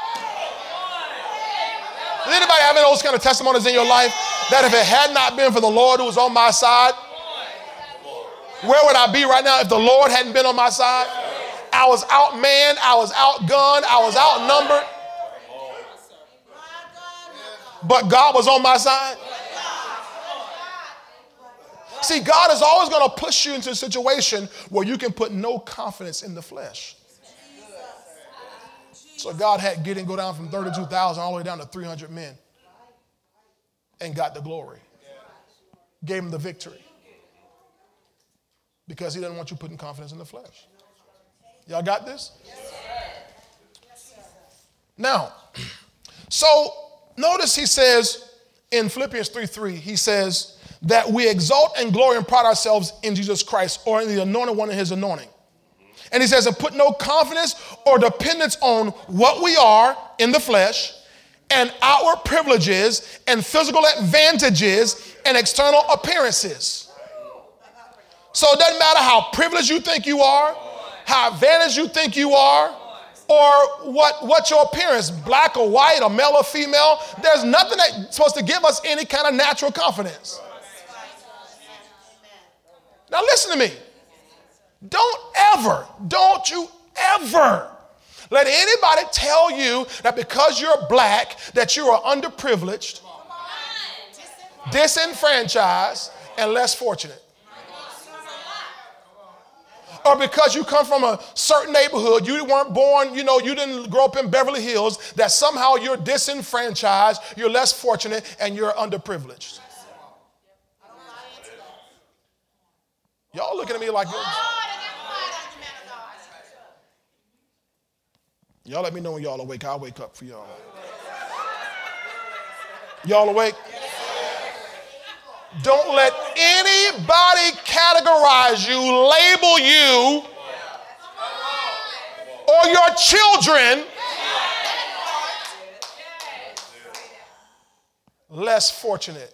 Does anybody have any those kind of testimonies in your life? That if it had not been for the Lord who was on my side, where would I be right now if the Lord hadn't been on my side? I was outmanned, I was outgunned, I was outnumbered. But God was on my side. See, God is always going to push you into a situation where you can put no confidence in the flesh. So God had Gideon go down from 32,000 all the way down to 300 men and got the glory. Gave him the victory because he doesn't want you putting confidence in the flesh. Y'all got this? Now, so notice he says in Philippians 3 3, he says that we exalt and glory and pride ourselves in Jesus Christ or in the anointed one in his anointing. And he says, and put no confidence or dependence on what we are in the flesh and outward privileges and physical advantages and external appearances. So it doesn't matter how privileged you think you are, how advantaged you think you are, or what, what your appearance, black or white, or male or female, there's nothing that's supposed to give us any kind of natural confidence. Now listen to me. Don't ever, don't you ever let anybody tell you that because you're black that you are underprivileged, disenfranchised, and less fortunate or because you come from a certain neighborhood, you weren't born, you know, you didn't grow up in Beverly Hills, that somehow you're disenfranchised, you're less fortunate, and you're underprivileged. Y'all looking at me like, y'all let me know when y'all awake. I'll wake up for y'all. Y'all awake? Don't let anybody categorize you, label you, or your children less fortunate,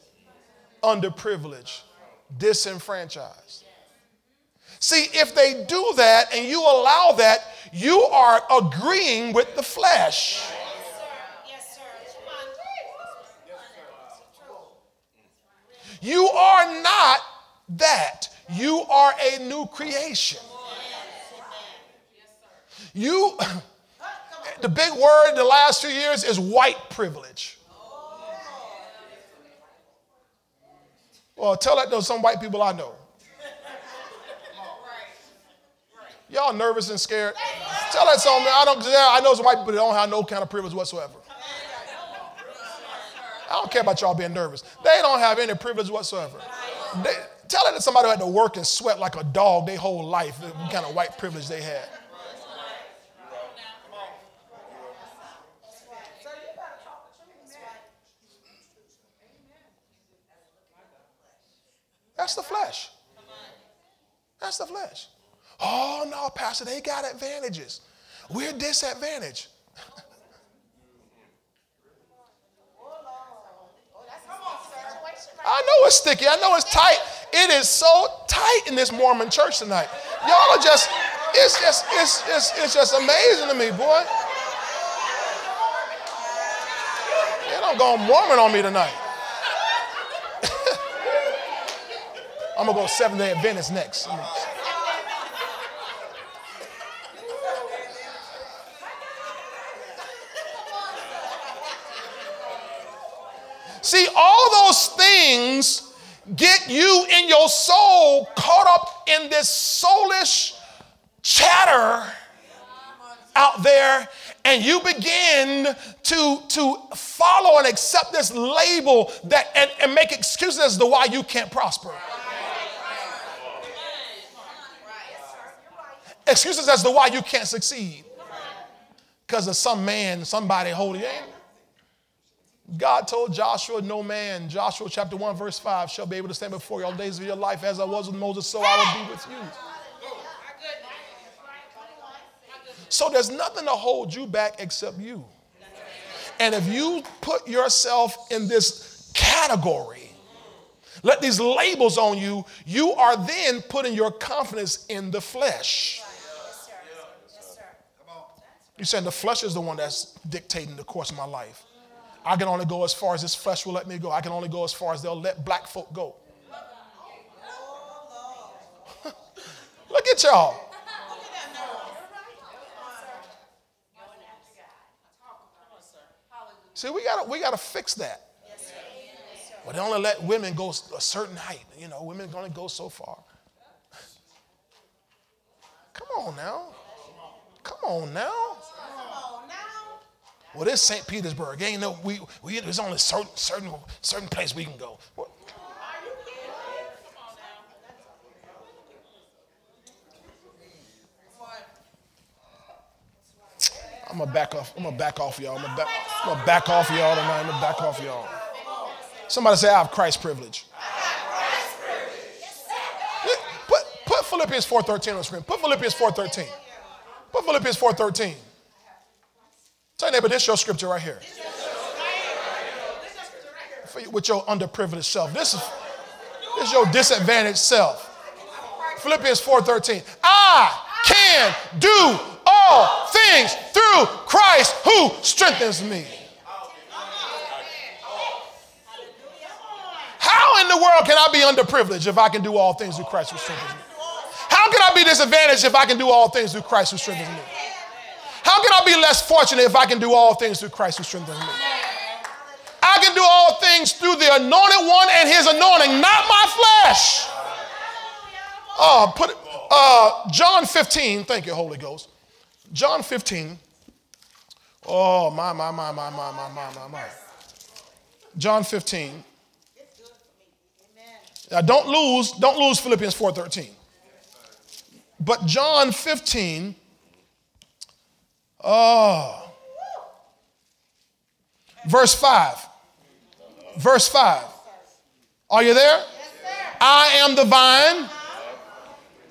underprivileged, disenfranchised. See, if they do that and you allow that, you are agreeing with the flesh. You are not that. You are a new creation. You, the big word in the last few years is white privilege. Well, tell that to some white people I know. Y'all nervous and scared? Tell that some. I don't. I know some white people don't have no kind of privilege whatsoever. I don't care about y'all being nervous. They don't have any privilege whatsoever. They, tell it to somebody who had to work and sweat like a dog their whole life, the kind of white privilege they had. That's the flesh. That's the flesh. Oh, no, Pastor, they got advantages. We're disadvantaged. I know it's sticky. I know it's tight. It is so tight in this Mormon church tonight. Y'all are just, it's just, it's, it's, it's just amazing to me, boy. They don't go Mormon on me tonight. I'm gonna go Seventh Day Adventist next. See, all those things get you in your soul caught up in this soulish chatter out there and you begin to, to follow and accept this label that and, and make excuses as to why you can't prosper. Excuses as to why you can't succeed. Because of some man, somebody holding you. God told Joshua, No man, Joshua chapter 1, verse 5, shall be able to stand before you all days of your life as I was with Moses, so I will be with you. So there's nothing to hold you back except you. And if you put yourself in this category, let these labels on you, you are then putting your confidence in the flesh. You're saying the flesh is the one that's dictating the course of my life. I can only go as far as this flesh will let me go. I can only go as far as they'll let black folk go. Look at y'all. See, we gotta we gotta fix that. But they only let women go a certain height. You know, women only go so far. Come on now. Come on now. Well, this St. Petersburg. Ain't no we, we there's only certain certain certain place we can go. What? I'm gonna back off. I'm gonna back off y'all. I'm gonna back, I'm gonna back off y'all tonight. I'm gonna back off y'all. Somebody say I have Christ privilege. Put, put Philippians 4.13 on the screen. Put Philippians 4.13. Put Philippians 4.13. Your neighbor, this is your scripture right here. With your underprivileged self. This is, this is your disadvantaged self. Philippians 4.13. I can do all things through Christ who strengthens me. How in the world can I be underprivileged if I can do all things through Christ who strengthens me? How can I be disadvantaged if I can do all things through Christ who strengthens me? How can I be less fortunate if I can do all things through Christ who strengthens me? I can do all things through the anointed one and his anointing, not my flesh. Oh, put it, uh, John 15, thank you, Holy Ghost. John 15. Oh, my, my, my, my, my, my, my, my, my. John 15. Now don't lose, don't lose Philippians 4:13. But John 15, oh, verse 5. Verse 5. Are you there? I am the vine,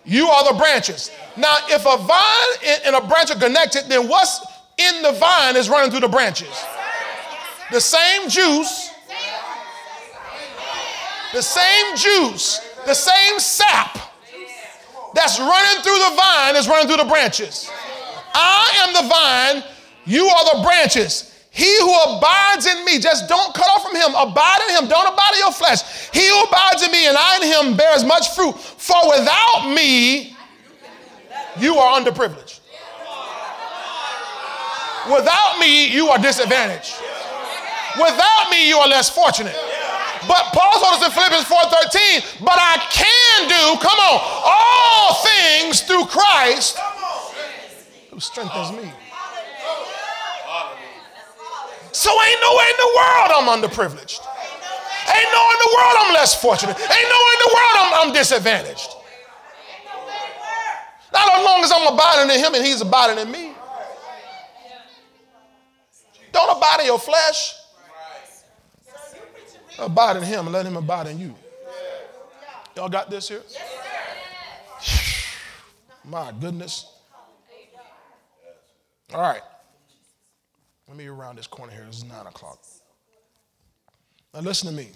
you are the branches. Now, if a vine and a branch are connected, then what's in the vine is running through the branches. The same juice, the same juice, the same sap that's running through the vine is running through the branches. I am the vine, you are the branches. He who abides in me, just don't cut off from him. Abide in him. Don't abide in your flesh. He who abides in me and I in him bears much fruit. For without me, you are underprivileged. Without me, you are disadvantaged. Without me, you are less fortunate. But Paul told us in Philippians 4:13, but I can do, come on, all things through Christ who strengthens me. So ain't no way in the world I'm underprivileged. Ain't no in the world I'm less fortunate. Ain't no in the world I'm, I'm disadvantaged. Not as long as I'm abiding in him and he's abiding in me. Don't abide in your flesh. Abide in him and let him abide in you. Y'all got this here? My goodness. All right. Let me around this corner here. It's nine o'clock. Now, listen to me.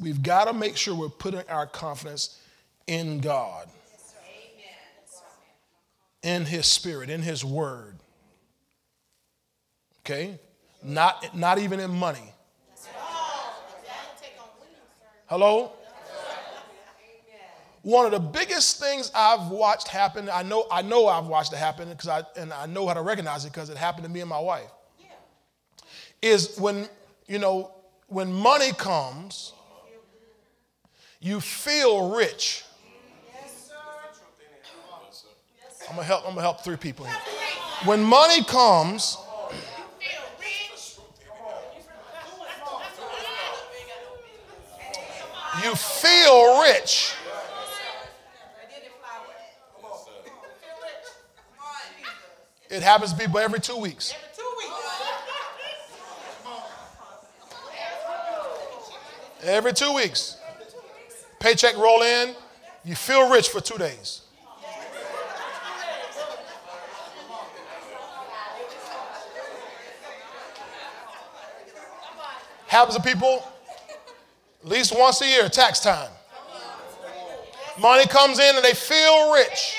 We've got to make sure we're putting our confidence in God, in His Spirit, in His Word. Okay? Not, not even in money. Hello? One of the biggest things I've watched happen, I know, I know I've watched it happen because I and I know how to recognize it because it happened to me and my wife. Is when, you know, when money comes, you feel rich. I'm gonna help, I'm gonna help three people here. When money comes, you feel rich. you feel rich. It happens to people every two weeks. Every two weeks. Paycheck roll in, you feel rich for two days. Happens to people at least once a year, tax time. Money comes in and they feel rich.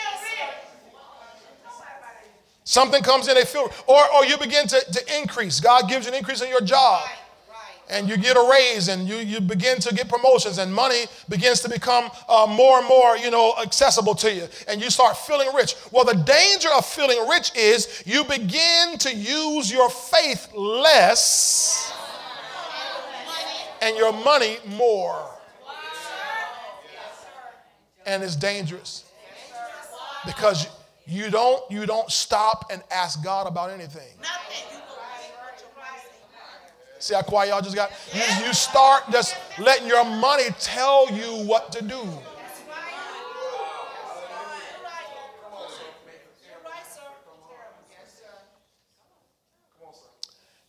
Something comes in, they feel, or, or you begin to, to increase. God gives you an increase in your job. And you get a raise and you, you begin to get promotions and money begins to become uh, more and more, you know, accessible to you. And you start feeling rich. Well, the danger of feeling rich is you begin to use your faith less and your money more. And it's dangerous because you don't you don't stop and ask God about anything. See how quiet y'all just got? You, you start just letting your money tell you what to do.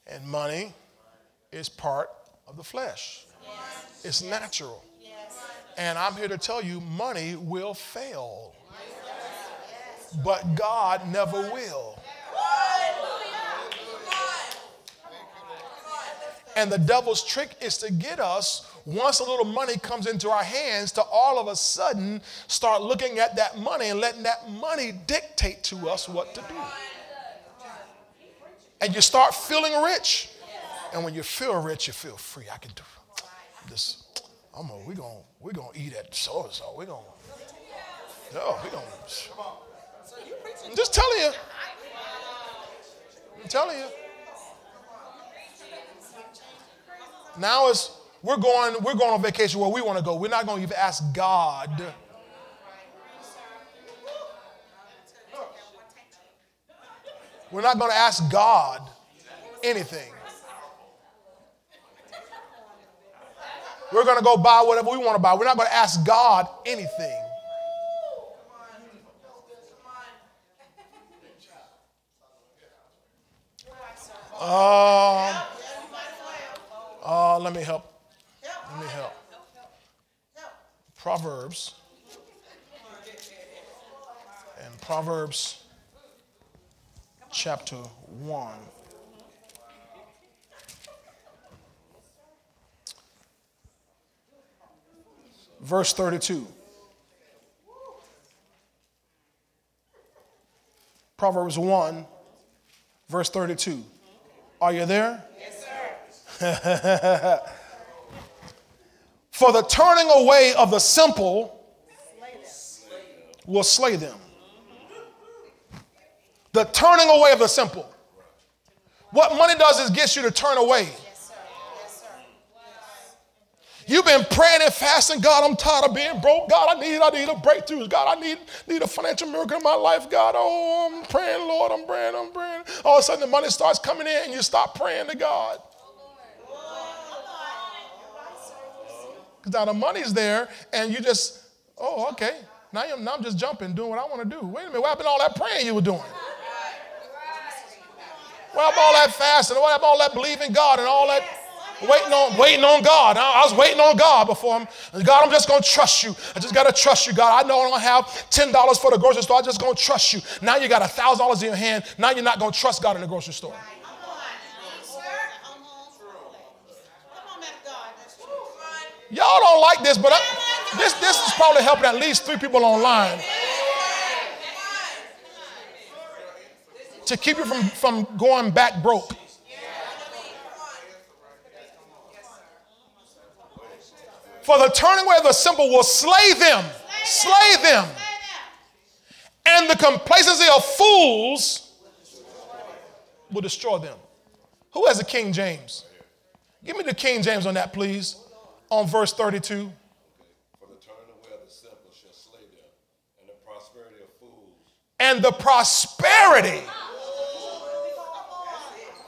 And money is part of the flesh. It's natural. And I'm here to tell you money will fail. But God never will. And the devil's trick is to get us, once a little money comes into our hands, to all of a sudden start looking at that money and letting that money dictate to us what to do. And you start feeling rich. And when you feel rich, you feel free. I can do this. I'm gonna, we're gonna, we're gonna eat at so and so. We're gonna, oh, we're gonna. I'm just telling you. I'm telling you. Now it's we're going, we're going on vacation where we want to go. We're not going to even ask God. We're not going to ask God anything. We're going to go buy whatever we want to buy. We're not going to ask God anything. Um, uh, let me help. Let me help. Proverbs. And Proverbs chapter 1. Verse 32. Proverbs 1, verse 32. Are you there? Yes, sir. For the turning away of the simple will slay them. The turning away of the simple. What money does is gets you to turn away. Yes, sir. Yes, sir. You've been praying and fasting. God, I'm tired of being broke. God, I need, I need a breakthrough. God, I need, need a financial miracle in my life. God, oh, I'm praying, Lord, I'm praying, I'm praying. All of a sudden the money starts coming in and you stop praying to God. Because now the money's there and you just, oh, okay. Now I'm, now I'm just jumping, doing what I want to do. Wait a minute, what happened to all that praying you were doing? What happened all that fasting? What happened all that believing God and all that waiting on waiting on God? I, I was waiting on God before I'm God, I'm just gonna trust you. I just gotta trust you, God. I know I don't have ten dollars for the grocery store. I just gonna trust you. Now you got a thousand dollars in your hand. Now you're not gonna trust God in the grocery store. Come on. Yes, sir. Come on. Come on, man of God. That's true. Y'all don't like this, but I, this this is probably helping at least three people online to keep you from, from going back broke. For the turning away of the simple will slay them, slay them, and the complacency of fools will destroy them. Who has a King James? Give me the King James on that, please. On verse 32. For the turning away of the simple shall slay them, and the prosperity of fools and the prosperity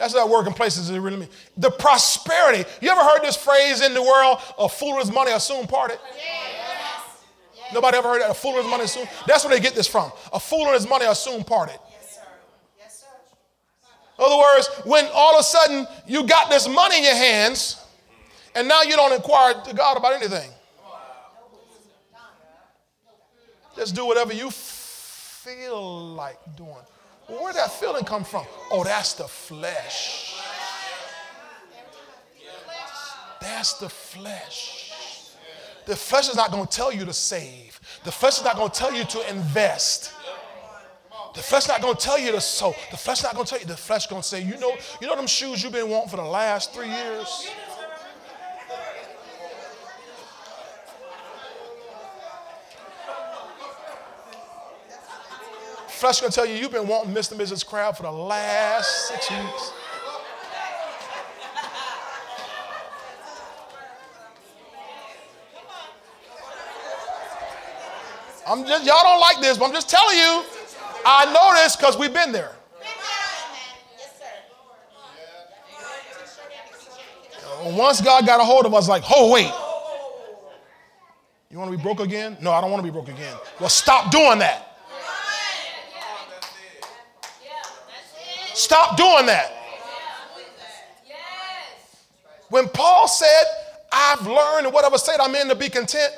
That's what working places really mean. The prosperity. You ever heard this phrase in the world? A fool with money will soon parted. Yes. Nobody ever heard that? A fool with his money soon. That's where they get this from. A fool and his money are soon parted. Yes, sir. Yes, sir. In other words, when all of a sudden you got this money in your hands, and now you don't inquire to God about anything. Just do whatever you feel like doing. Where'd that feeling come from? Oh, that's the flesh. That's the flesh. The flesh is not going to tell you to save. The flesh is not going to tell you to invest. The flesh is not going to tell you to sow. The flesh is not going to tell you. The flesh going to say, you know, you know them shoes you've been wanting for the last three years. Flesh to tell you you've been wanting Mr. and Mrs. Crab for the last six weeks. I'm just y'all don't like this, but I'm just telling you. I know this because we've been there. Once God got a hold of us, like, oh wait, you want to be broke again? No, I don't want to be broke again. Well, stop doing that. Stop doing that. When Paul said, I've learned in whatever state I'm in to be content,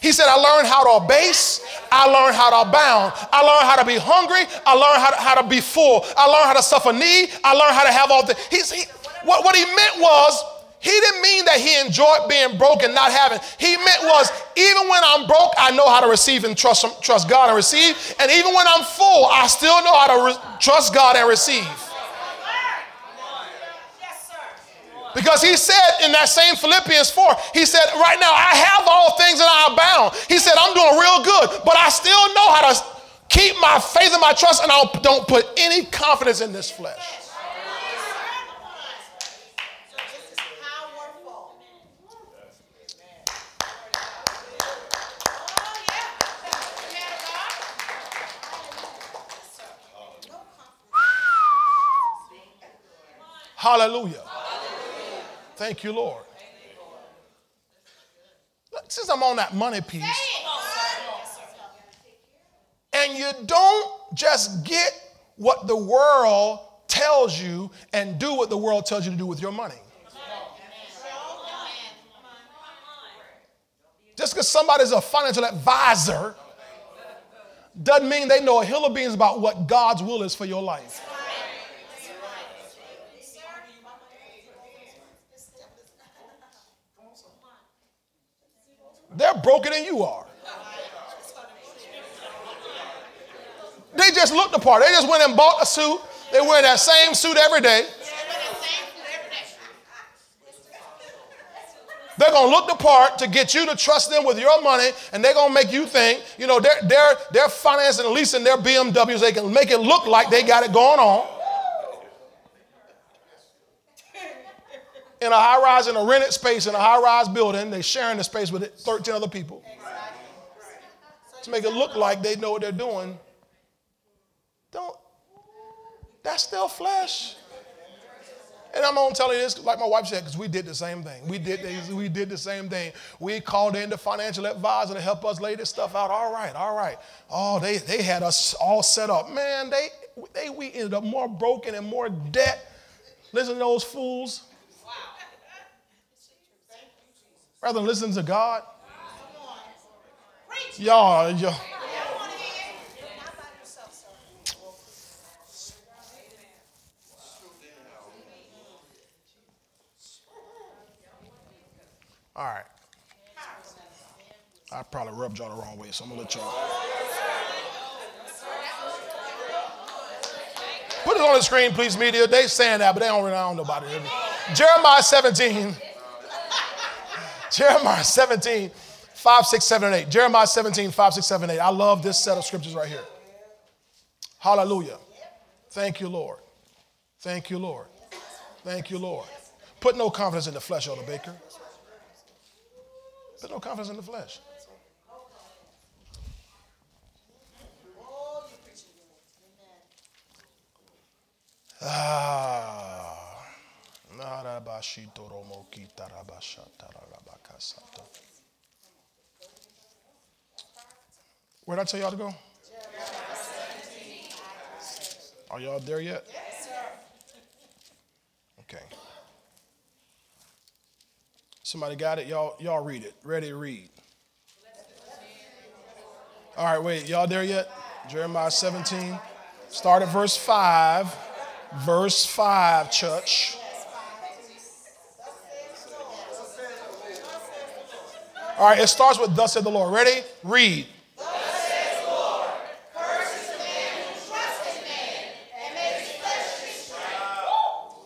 he said, I learned how to abase, I learned how to abound, I learned how to be hungry, I learned how to, how to be full, I learned how to suffer need, I learned how to have all the. He's, he, what, what he meant was, he didn't mean that he enjoyed being broke and not having. He meant was, even when I'm broke, I know how to receive and trust, trust God and receive. And even when I'm full, I still know how to re- trust God and receive. Yes, sir. Because he said in that same Philippians 4, he said, Right now I have all things and I abound. He said, I'm doing real good, but I still know how to keep my faith and my trust, and I don't put any confidence in this flesh. Hallelujah. Thank you, Lord. Since I'm on that money piece, and you don't just get what the world tells you and do what the world tells you to do with your money. Just because somebody's a financial advisor doesn't mean they know a hill of beans about what God's will is for your life. They're broken than you are. They just looked the part. They just went and bought a suit. They wear that same suit every day. They're gonna look the part to get you to trust them with your money, and they're gonna make you think, you know, they're they're they're financing and leasing their BMWs. They can make it look like they got it going on. In a high rise, in a rented space, in a high rise building, they're sharing the space with 13 other people to make it look like they know what they're doing. Don't. That's still flesh. And I'm gonna tell you this, like my wife said, because we did the same thing. We did the, we did the same thing. We called in the financial advisor to help us lay this stuff out. All right, all right. Oh, they they had us all set up. Man, they they we ended up more broken and more debt. Listen to those fools. Rather than listen to God. Y'all, y'all. All right. I probably rubbed y'all the wrong way, so I'm gonna let y'all. Put it on the screen, please, media. They saying that, but they don't really I don't know about it. Jeremiah 17. Jeremiah 17, 5, 6, 7, and 8. Jeremiah 17, 5, 6, 7, 8. I love this set of scriptures right here. Hallelujah. Thank you, Lord. Thank you, Lord. Thank you, Lord. Put no confidence in the flesh, Elder Baker. Put no confidence in the flesh. Ah. Where'd I tell y'all to go? Are y'all there yet? Okay. Somebody got it? Y'all, y'all read it. Ready to read. All right, wait. Y'all there yet? Jeremiah 17. Start at verse 5. Verse 5, church. All right, it starts with Thus said the Lord. Ready? Read. Thus says the Lord, cursed the man who trusts in man and makes fleshly strength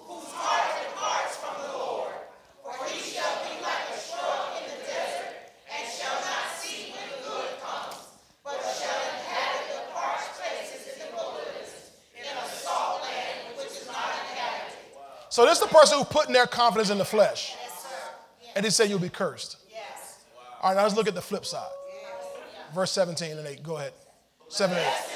whose heart departs from the Lord. For he shall be like a shark in the desert, and shall not see when the comes, but shall inhabit the harsh places in the wilderness, in a soft land which is not inhabited. So this is the person who putting their confidence in the flesh. And he said you'll be cursed. All right, now let's look at the flip side. Verse 17 and 8. Go ahead. 7 and 8.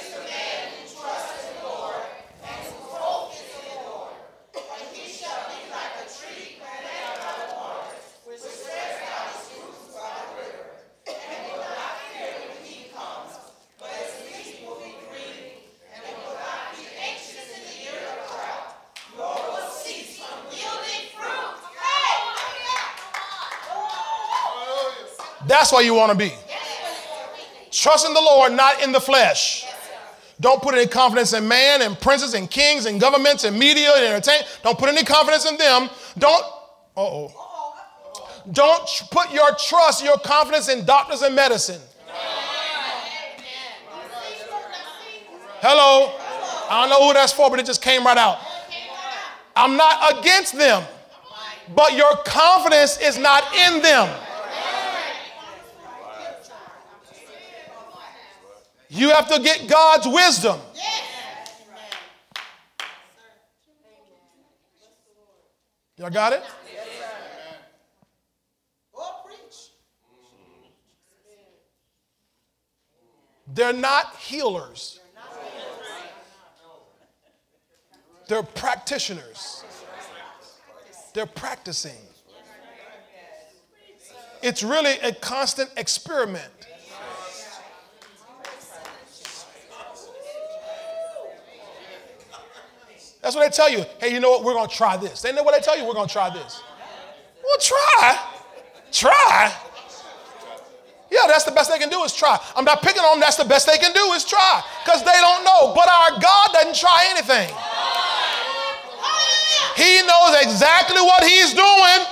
That's where you want to be. Trust in the Lord, not in the flesh. Don't put any confidence in man and princes and kings and governments and media and entertainment. Don't put any confidence in them. Don't, oh. Don't put your trust, your confidence in doctors and medicine. Hello. I don't know who that's for, but it just came right out. I'm not against them, but your confidence is not in them. You have to get God's wisdom. Y'all got it? They're not healers. They're practitioners. They're practicing. It's really a constant experiment. That's what they tell you. Hey, you know what? We're going to try this. They know what they tell you. We're going to try this. Well, try. Try. Yeah, that's the best they can do is try. I'm not picking on them. That's the best they can do is try because they don't know. But our God doesn't try anything. He knows exactly what He's doing.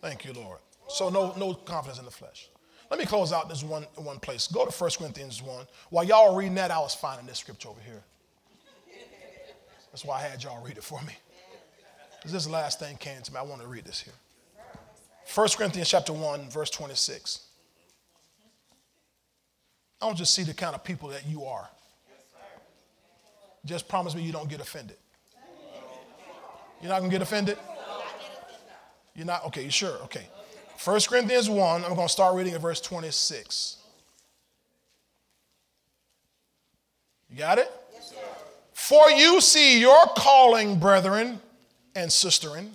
Thank you, Lord. So no, no confidence in the flesh. Let me close out this one, one place. Go to 1 Corinthians 1. While y'all are reading that, I was finding this scripture over here. That's why I had y'all read it for me. This last thing came to me. I want to read this here. 1 Corinthians chapter 1, verse 26. I you to see the kind of people that you are. Just promise me you don't get offended. You're not going to get offended? You're not? Okay, you sure? Okay. 1 Corinthians 1, I'm going to start reading at verse 26. You got it? Yes, For you see your calling, brethren and sisterin,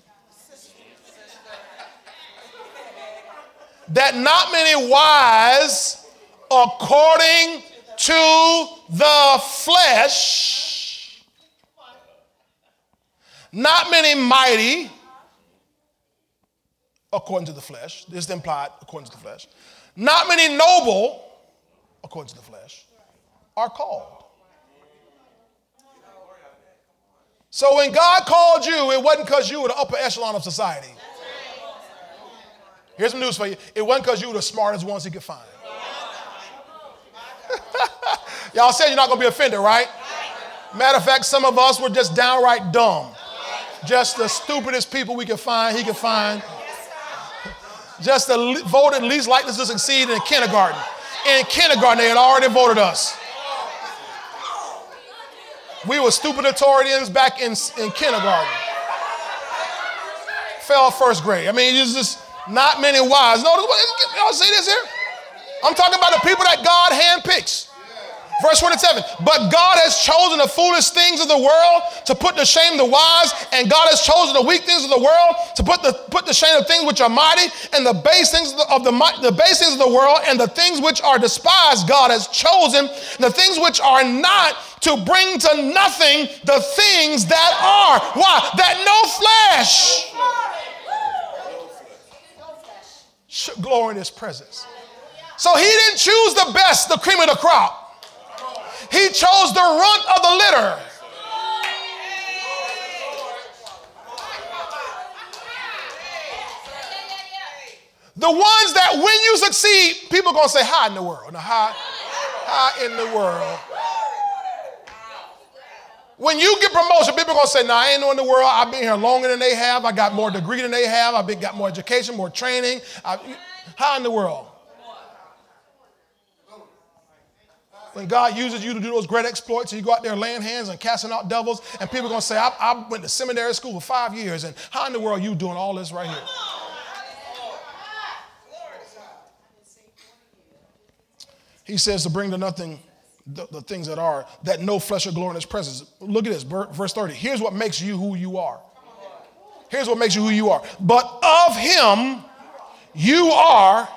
that not many wise according to the flesh, not many mighty according to the flesh. This is implied according to the flesh. Not many noble, according to the flesh, are called. So when God called you, it wasn't because you were the upper echelon of society. Here's some news for you. It wasn't because you were the smartest ones he could find. Y'all said you're not going to be offended, right? Matter of fact, some of us were just downright dumb. Just the stupidest people we could find, he could find just the voted least likely to succeed in kindergarten. In kindergarten, they had already voted us. We were stupiditarians back in, in kindergarten. Fell first grade. I mean, it's just not many wise. No, y'all see this here? I'm talking about the people that God handpicks. Verse 27, but God has chosen the foolish things of the world to put to shame the wise, and God has chosen the weak things of the world to put the put the shame of things which are mighty, and the base things of the, the base things of the world, and the things which are despised. God has chosen the things which are not to bring to nothing the things that are. Why? That no flesh glory in His presence. So He didn't choose the best, the cream of the crop. He chose the runt of the litter. The ones that when you succeed, people are going to say, Hi in the world. Now, hi, hi in the world. When you get promotion, people are going to say, No, I ain't in the world. I've been here longer than they have. I got more degree than they have. I've been, got more education, more training. I, how in the world? When God uses you to do those great exploits, and you go out there laying hands and casting out devils, and people are going to say, I, I, went to seminary school for five years, and how in the world are you doing all this right here? He says to bring to nothing the, the things that are, that no flesh or glory in his presence. Look at this, verse 30. Here's what makes you who you are. Here's what makes you who you are. But of him you are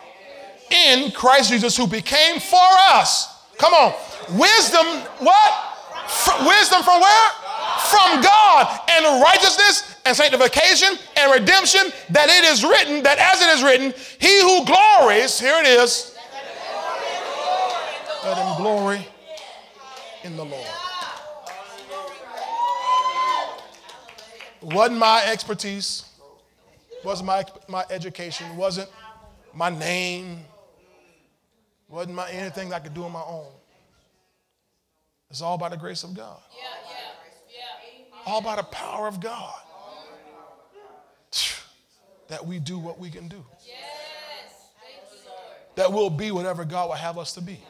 in Christ Jesus, who became for us Come on. Wisdom, what? wisdom from where? From God and righteousness and sanctification and redemption, that it is written, that as it is written, he who glories, here it is, let him glory in the Lord. Wasn't my expertise, wasn't my, my education, wasn't my name, wasn't my, anything I could do on my own. It's all by the grace of God. All by the power of God. That we do what we can do. That we'll be whatever God will have us to be.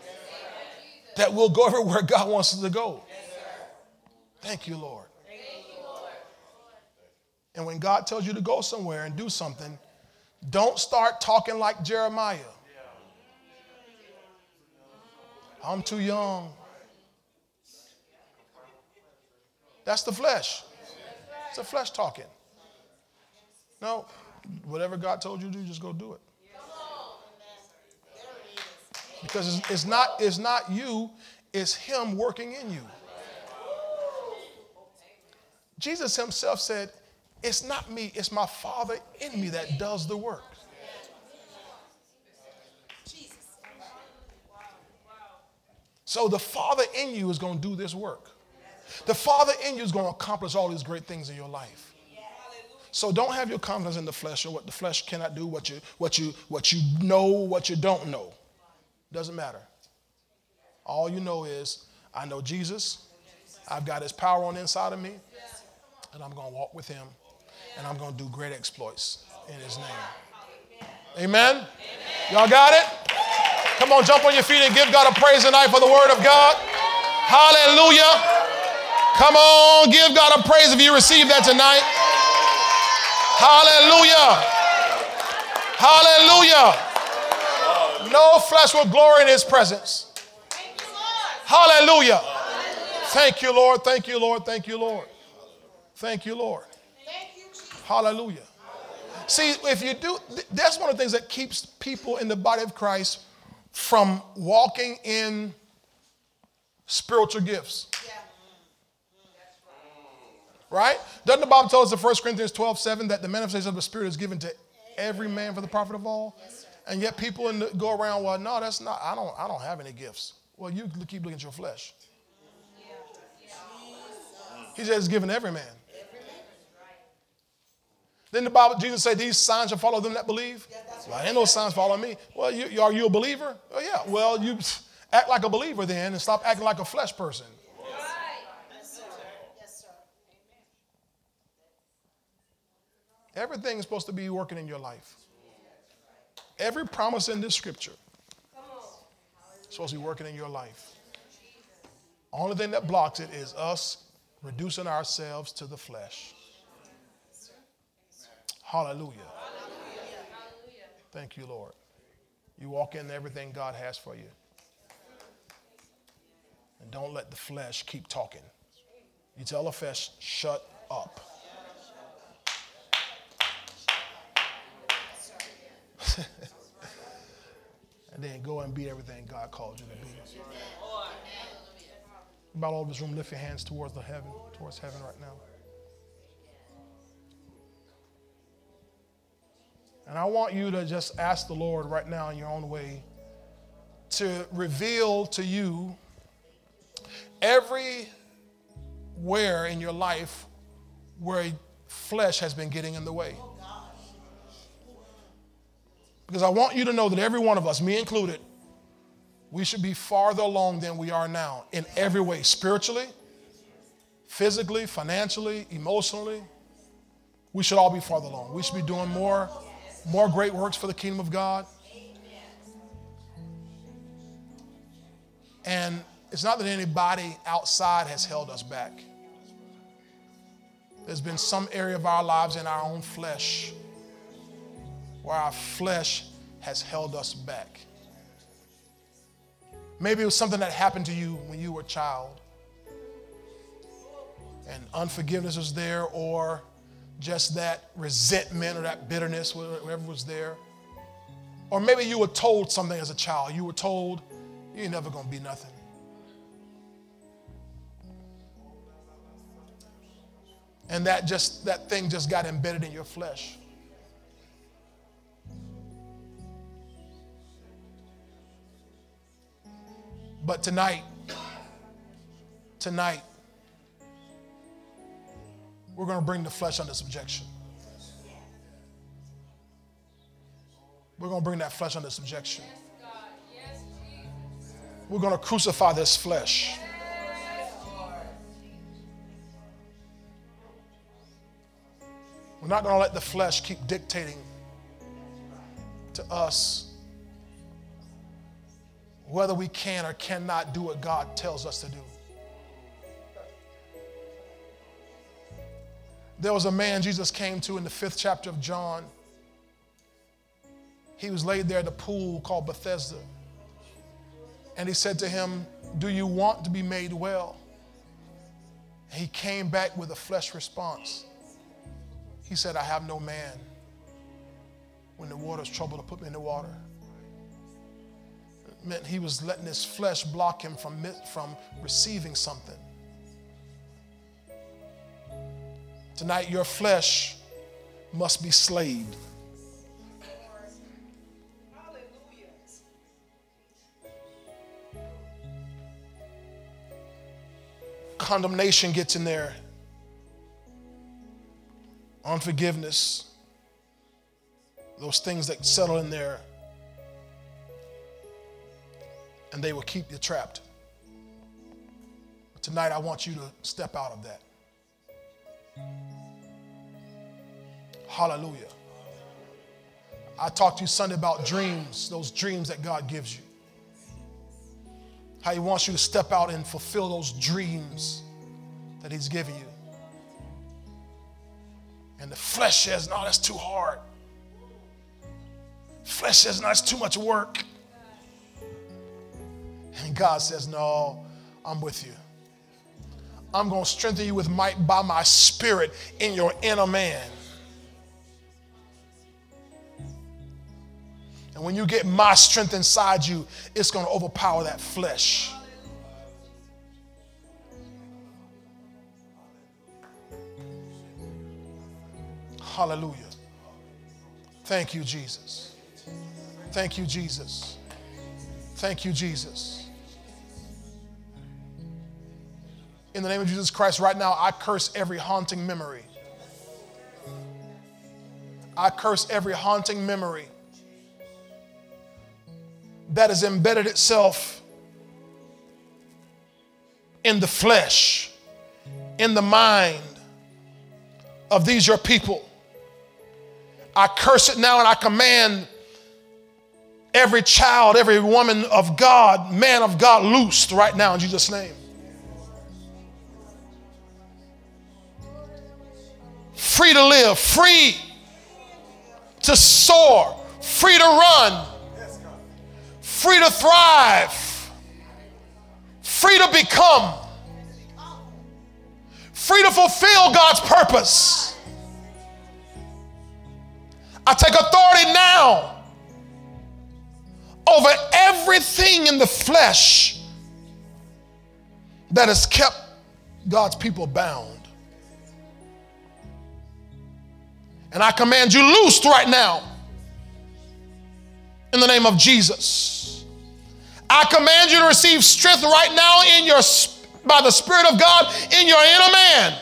That we'll go everywhere God wants us to go. Thank you, Lord. And when God tells you to go somewhere and do something, don't start talking like Jeremiah. I'm too young. That's the flesh. It's the flesh talking. No, whatever God told you to do, just go do it. Because it's, it's not, it's not you, it's Him working in you. Jesus Himself said, It's not me, it's my Father in me that does the work. So the Father in you is going to do this work. The Father in you is going to accomplish all these great things in your life. So don't have your confidence in the flesh or what the flesh cannot do, what you, what you, what you know, what you don't know. Doesn't matter. All you know is, I know Jesus. I've got his power on the inside of me. And I'm going to walk with him. And I'm going to do great exploits in his name. Amen? Y'all got it? Come on, jump on your feet and give God a praise tonight for the word of God. Hallelujah. Come on, give God a praise if you receive that tonight. Hallelujah. Hallelujah. No flesh will glory in his presence. Hallelujah. Thank you, Lord. Thank you, Lord. Thank you, Lord. Thank you, Lord. Hallelujah. See, if you do, that's one of the things that keeps people in the body of Christ from walking in spiritual gifts. Right? Doesn't the Bible tell us in 1 Corinthians 12, 7 that the manifestation of the Spirit is given to every man for the profit of all? and yet people the, go around, well, no, that's not, I don't, I don't have any gifts. Well, you keep looking at your flesh. He says, given every man. Then the Bible, Jesus said, These signs shall follow them that believe. Yeah, well, ain't no signs following me. Well, you, are you a believer? Oh, yeah. Well, you act like a believer then and stop acting like a flesh person. Everything is supposed to be working in your life. Every promise in this scripture is supposed to be working in your life. Only thing that blocks it is us reducing ourselves to the flesh. Hallelujah. Hallelujah. Thank you, Lord. You walk in everything God has for you. And don't let the flesh keep talking. You tell the flesh, shut up. and then go and be everything God called you to be. About all of this room, lift your hands towards the heaven, towards heaven right now. And I want you to just ask the Lord right now in your own way to reveal to you everywhere in your life where flesh has been getting in the way. Because I want you to know that every one of us, me included, we should be farther along than we are now in every way spiritually, physically, financially, emotionally. We should all be farther along. We should be doing more, more great works for the kingdom of God. And it's not that anybody outside has held us back. There's been some area of our lives in our own flesh where our flesh has held us back. Maybe it was something that happened to you when you were a child, and unforgiveness was there, or just that resentment or that bitterness, whatever was there. Or maybe you were told something as a child. You were told, you're never going to be nothing. And that just that thing just got embedded in your flesh. But tonight, tonight, we're going to bring the flesh under subjection. We're going to bring that flesh under subjection. We're going to crucify this flesh. We're not going to let the flesh keep dictating to us whether we can or cannot do what God tells us to do. There was a man Jesus came to in the fifth chapter of John. He was laid there at a pool called Bethesda. And he said to him, Do you want to be made well? He came back with a flesh response. He said, I have no man when the water's trouble to put me in the water It meant he was letting his flesh block him from, from receiving something. Tonight, your flesh must be slayed. Condemnation gets in there, unforgiveness, those things that settle in there and they will keep you trapped. But tonight, I want you to step out of that. Hallelujah. I talked to you Sunday about dreams, those dreams that God gives you. How He wants you to step out and fulfill those dreams that He's given you. And the flesh says, No, that's too hard. Flesh says, No, that's too much work. And God says, No, I'm with you. I'm going to strengthen you with might by my spirit in your inner man. And when you get my strength inside you, it's going to overpower that flesh. Hallelujah. Thank you, Jesus. Thank you, Jesus. Thank you, Jesus. In the name of Jesus Christ, right now, I curse every haunting memory. I curse every haunting memory that has embedded itself in the flesh, in the mind of these your people. I curse it now and I command every child, every woman of God, man of God, loosed right now in Jesus' name. free to live, free to soar, free to run, free to thrive, free to become, free to fulfill God's purpose. I take authority now over everything in the flesh that has kept God's people bound. And I command you loosed right now in the name of Jesus. I command you to receive strength right now in your by the Spirit of God in your inner man.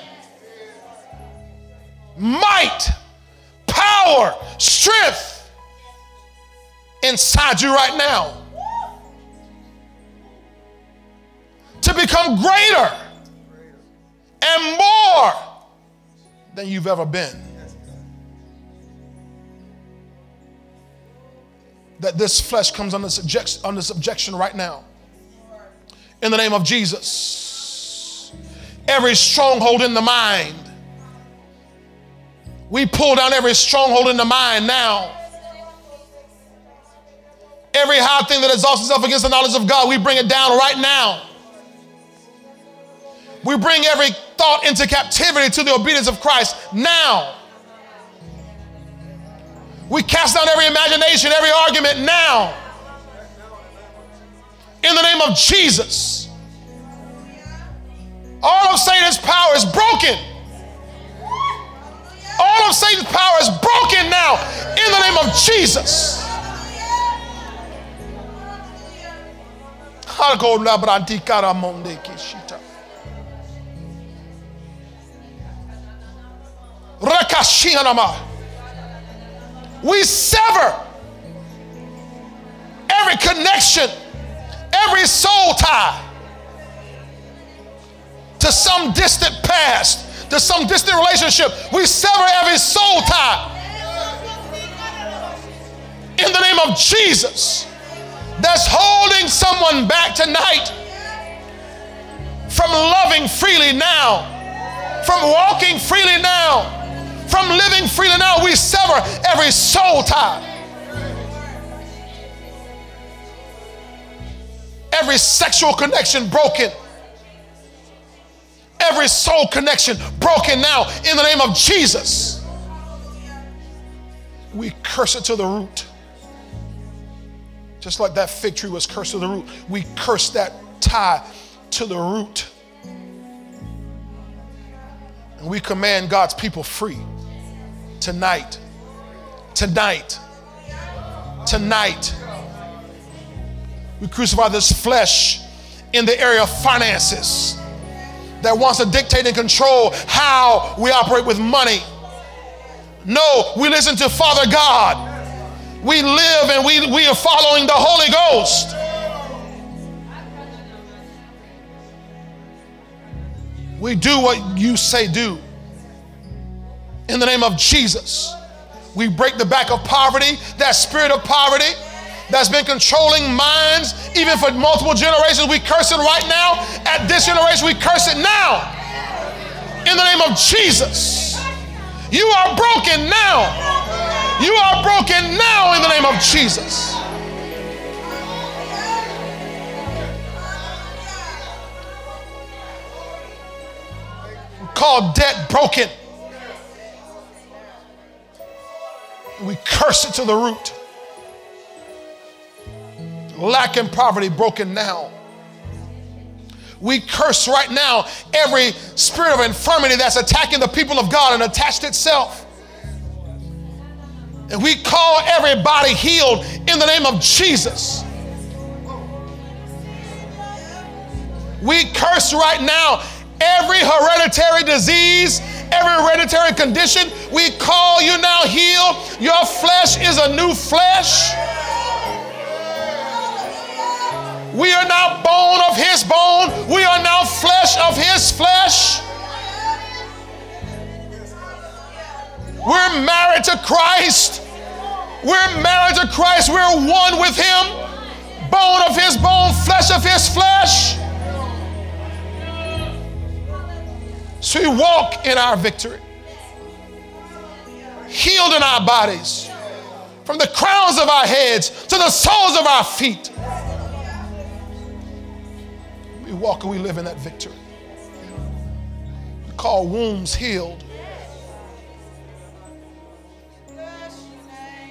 Might, power, strength inside you right now. To become greater and more than you've ever been. That this flesh comes under subjection, under subjection right now. In the name of Jesus. Every stronghold in the mind. We pull down every stronghold in the mind now. Every high thing that exalts itself against the knowledge of God, we bring it down right now. We bring every thought into captivity to the obedience of Christ now. We cast down every imagination, every argument now. In the name of Jesus. All of Satan's power is broken. All of Satan's power is broken now in the name of Jesus. We sever every connection, every soul tie to some distant past, to some distant relationship. We sever every soul tie in the name of Jesus that's holding someone back tonight from loving freely now, from walking freely now, from living freely now. We sever every soul tie. Every sexual connection broken. Every soul connection broken now in the name of Jesus. We curse it to the root. Just like that fig tree was cursed to the root, we curse that tie to the root. And we command God's people free tonight. Tonight. Tonight. We crucify this flesh in the area of finances that wants to dictate and control how we operate with money. No, we listen to Father God we live and we, we are following the Holy Ghost. We do what you say do. In the name of Jesus, we break the back of poverty, that spirit of poverty that's been controlling minds even for multiple generations. We curse it right now. At this generation, we curse it now. In the name of Jesus. You are broken now. You are broken now in the name of Jesus. Called debt broken. We curse it to the root. Lack and poverty broken now. We curse right now every spirit of infirmity that's attacking the people of God and attached itself. And we call everybody healed in the name of Jesus. We curse right now every hereditary disease, every hereditary condition. We call you now healed. Your flesh is a new flesh. We are now bone of his bone. We are now flesh of his flesh. We're married to Christ. We're married to Christ. We're one with Him. Bone of His bone, flesh of His flesh. So we walk in our victory, healed in our bodies, from the crowns of our heads to the soles of our feet. We walk and we live in that victory. We call wombs healed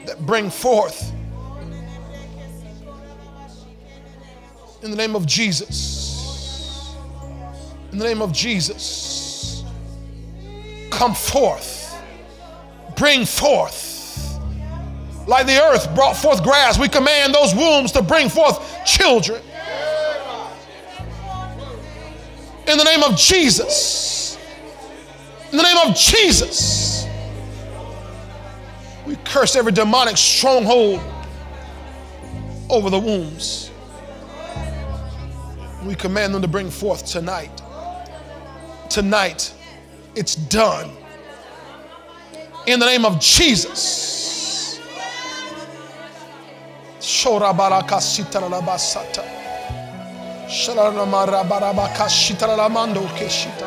that bring forth in the name of Jesus. In the name of Jesus. Come forth. Bring forth. Like the earth brought forth grass, we command those wombs to bring forth children. In the name of Jesus. In the name of Jesus. We curse every demonic stronghold over the wombs. We command them to bring forth tonight. Tonight, it's done. In the name of Jesus. Shorabarakasitarabasata. Shalaramaarabarabakashitaramando keshita.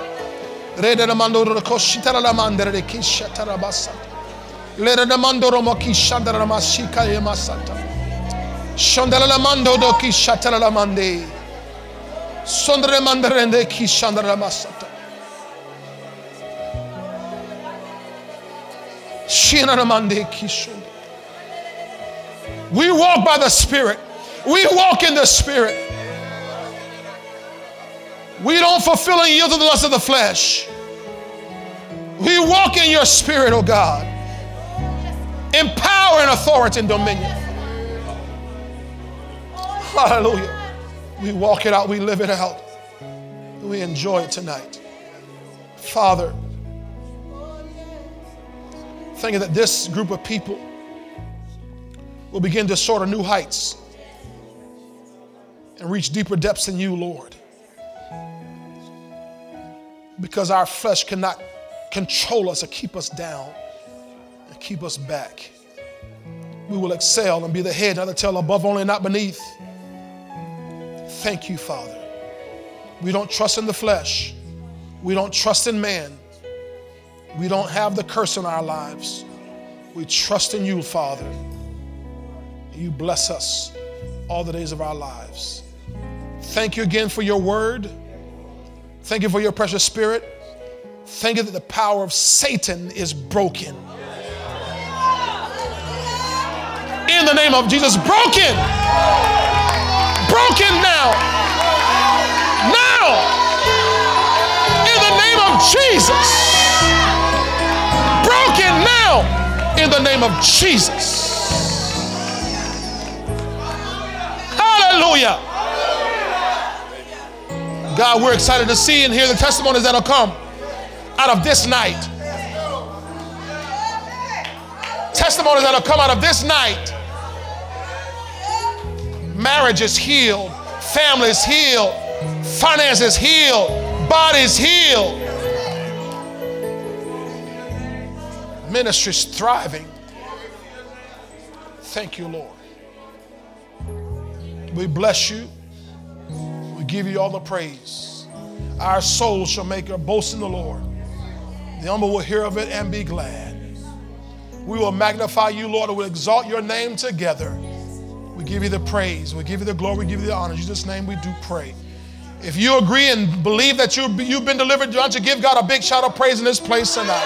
Redaramando rokoshitaramandere kishatarabasata. Leradamando romokishandaramashika yemasata. Shandalamando do kishataramande. Sondre mandarende kishandara masata. We walk by the Spirit. We walk in the Spirit. We don't fulfill and yield to the lust of the flesh. We walk in your Spirit, oh God. In power and authority and dominion. Hallelujah. We walk it out, we live it out. We enjoy it tonight. Father, thank you that this group of people will begin to soar to new heights and reach deeper depths in you, Lord. Because our flesh cannot control us or keep us down and keep us back. We will excel and be the head, not the tail, above only, not beneath. Thank you, Father. We don't trust in the flesh. We don't trust in man. We don't have the curse in our lives. We trust in you, Father. You bless us all the days of our lives. Thank you again for your word. Thank you for your precious spirit. Thank you that the power of Satan is broken. In the name of Jesus, broken. Broken now. Now. In the name of Jesus. Now. In the name of Jesus. Hallelujah. God, we're excited to see and hear the testimonies that'll come out of this night. Testimonies that'll come out of this night. Marriage is healed, families healed, finances healed, bodies healed, ministries thriving. Thank you, Lord. We bless you. We give you all the praise. Our soul shall make a boast in the Lord. The humble will hear of it and be glad. We will magnify you, Lord, we'll exalt your name together. We give you the praise. We give you the glory. We give you the honor. In Jesus' name we do pray. If you agree and believe that you, you've been delivered, don't you give God a big shout of praise in this place tonight?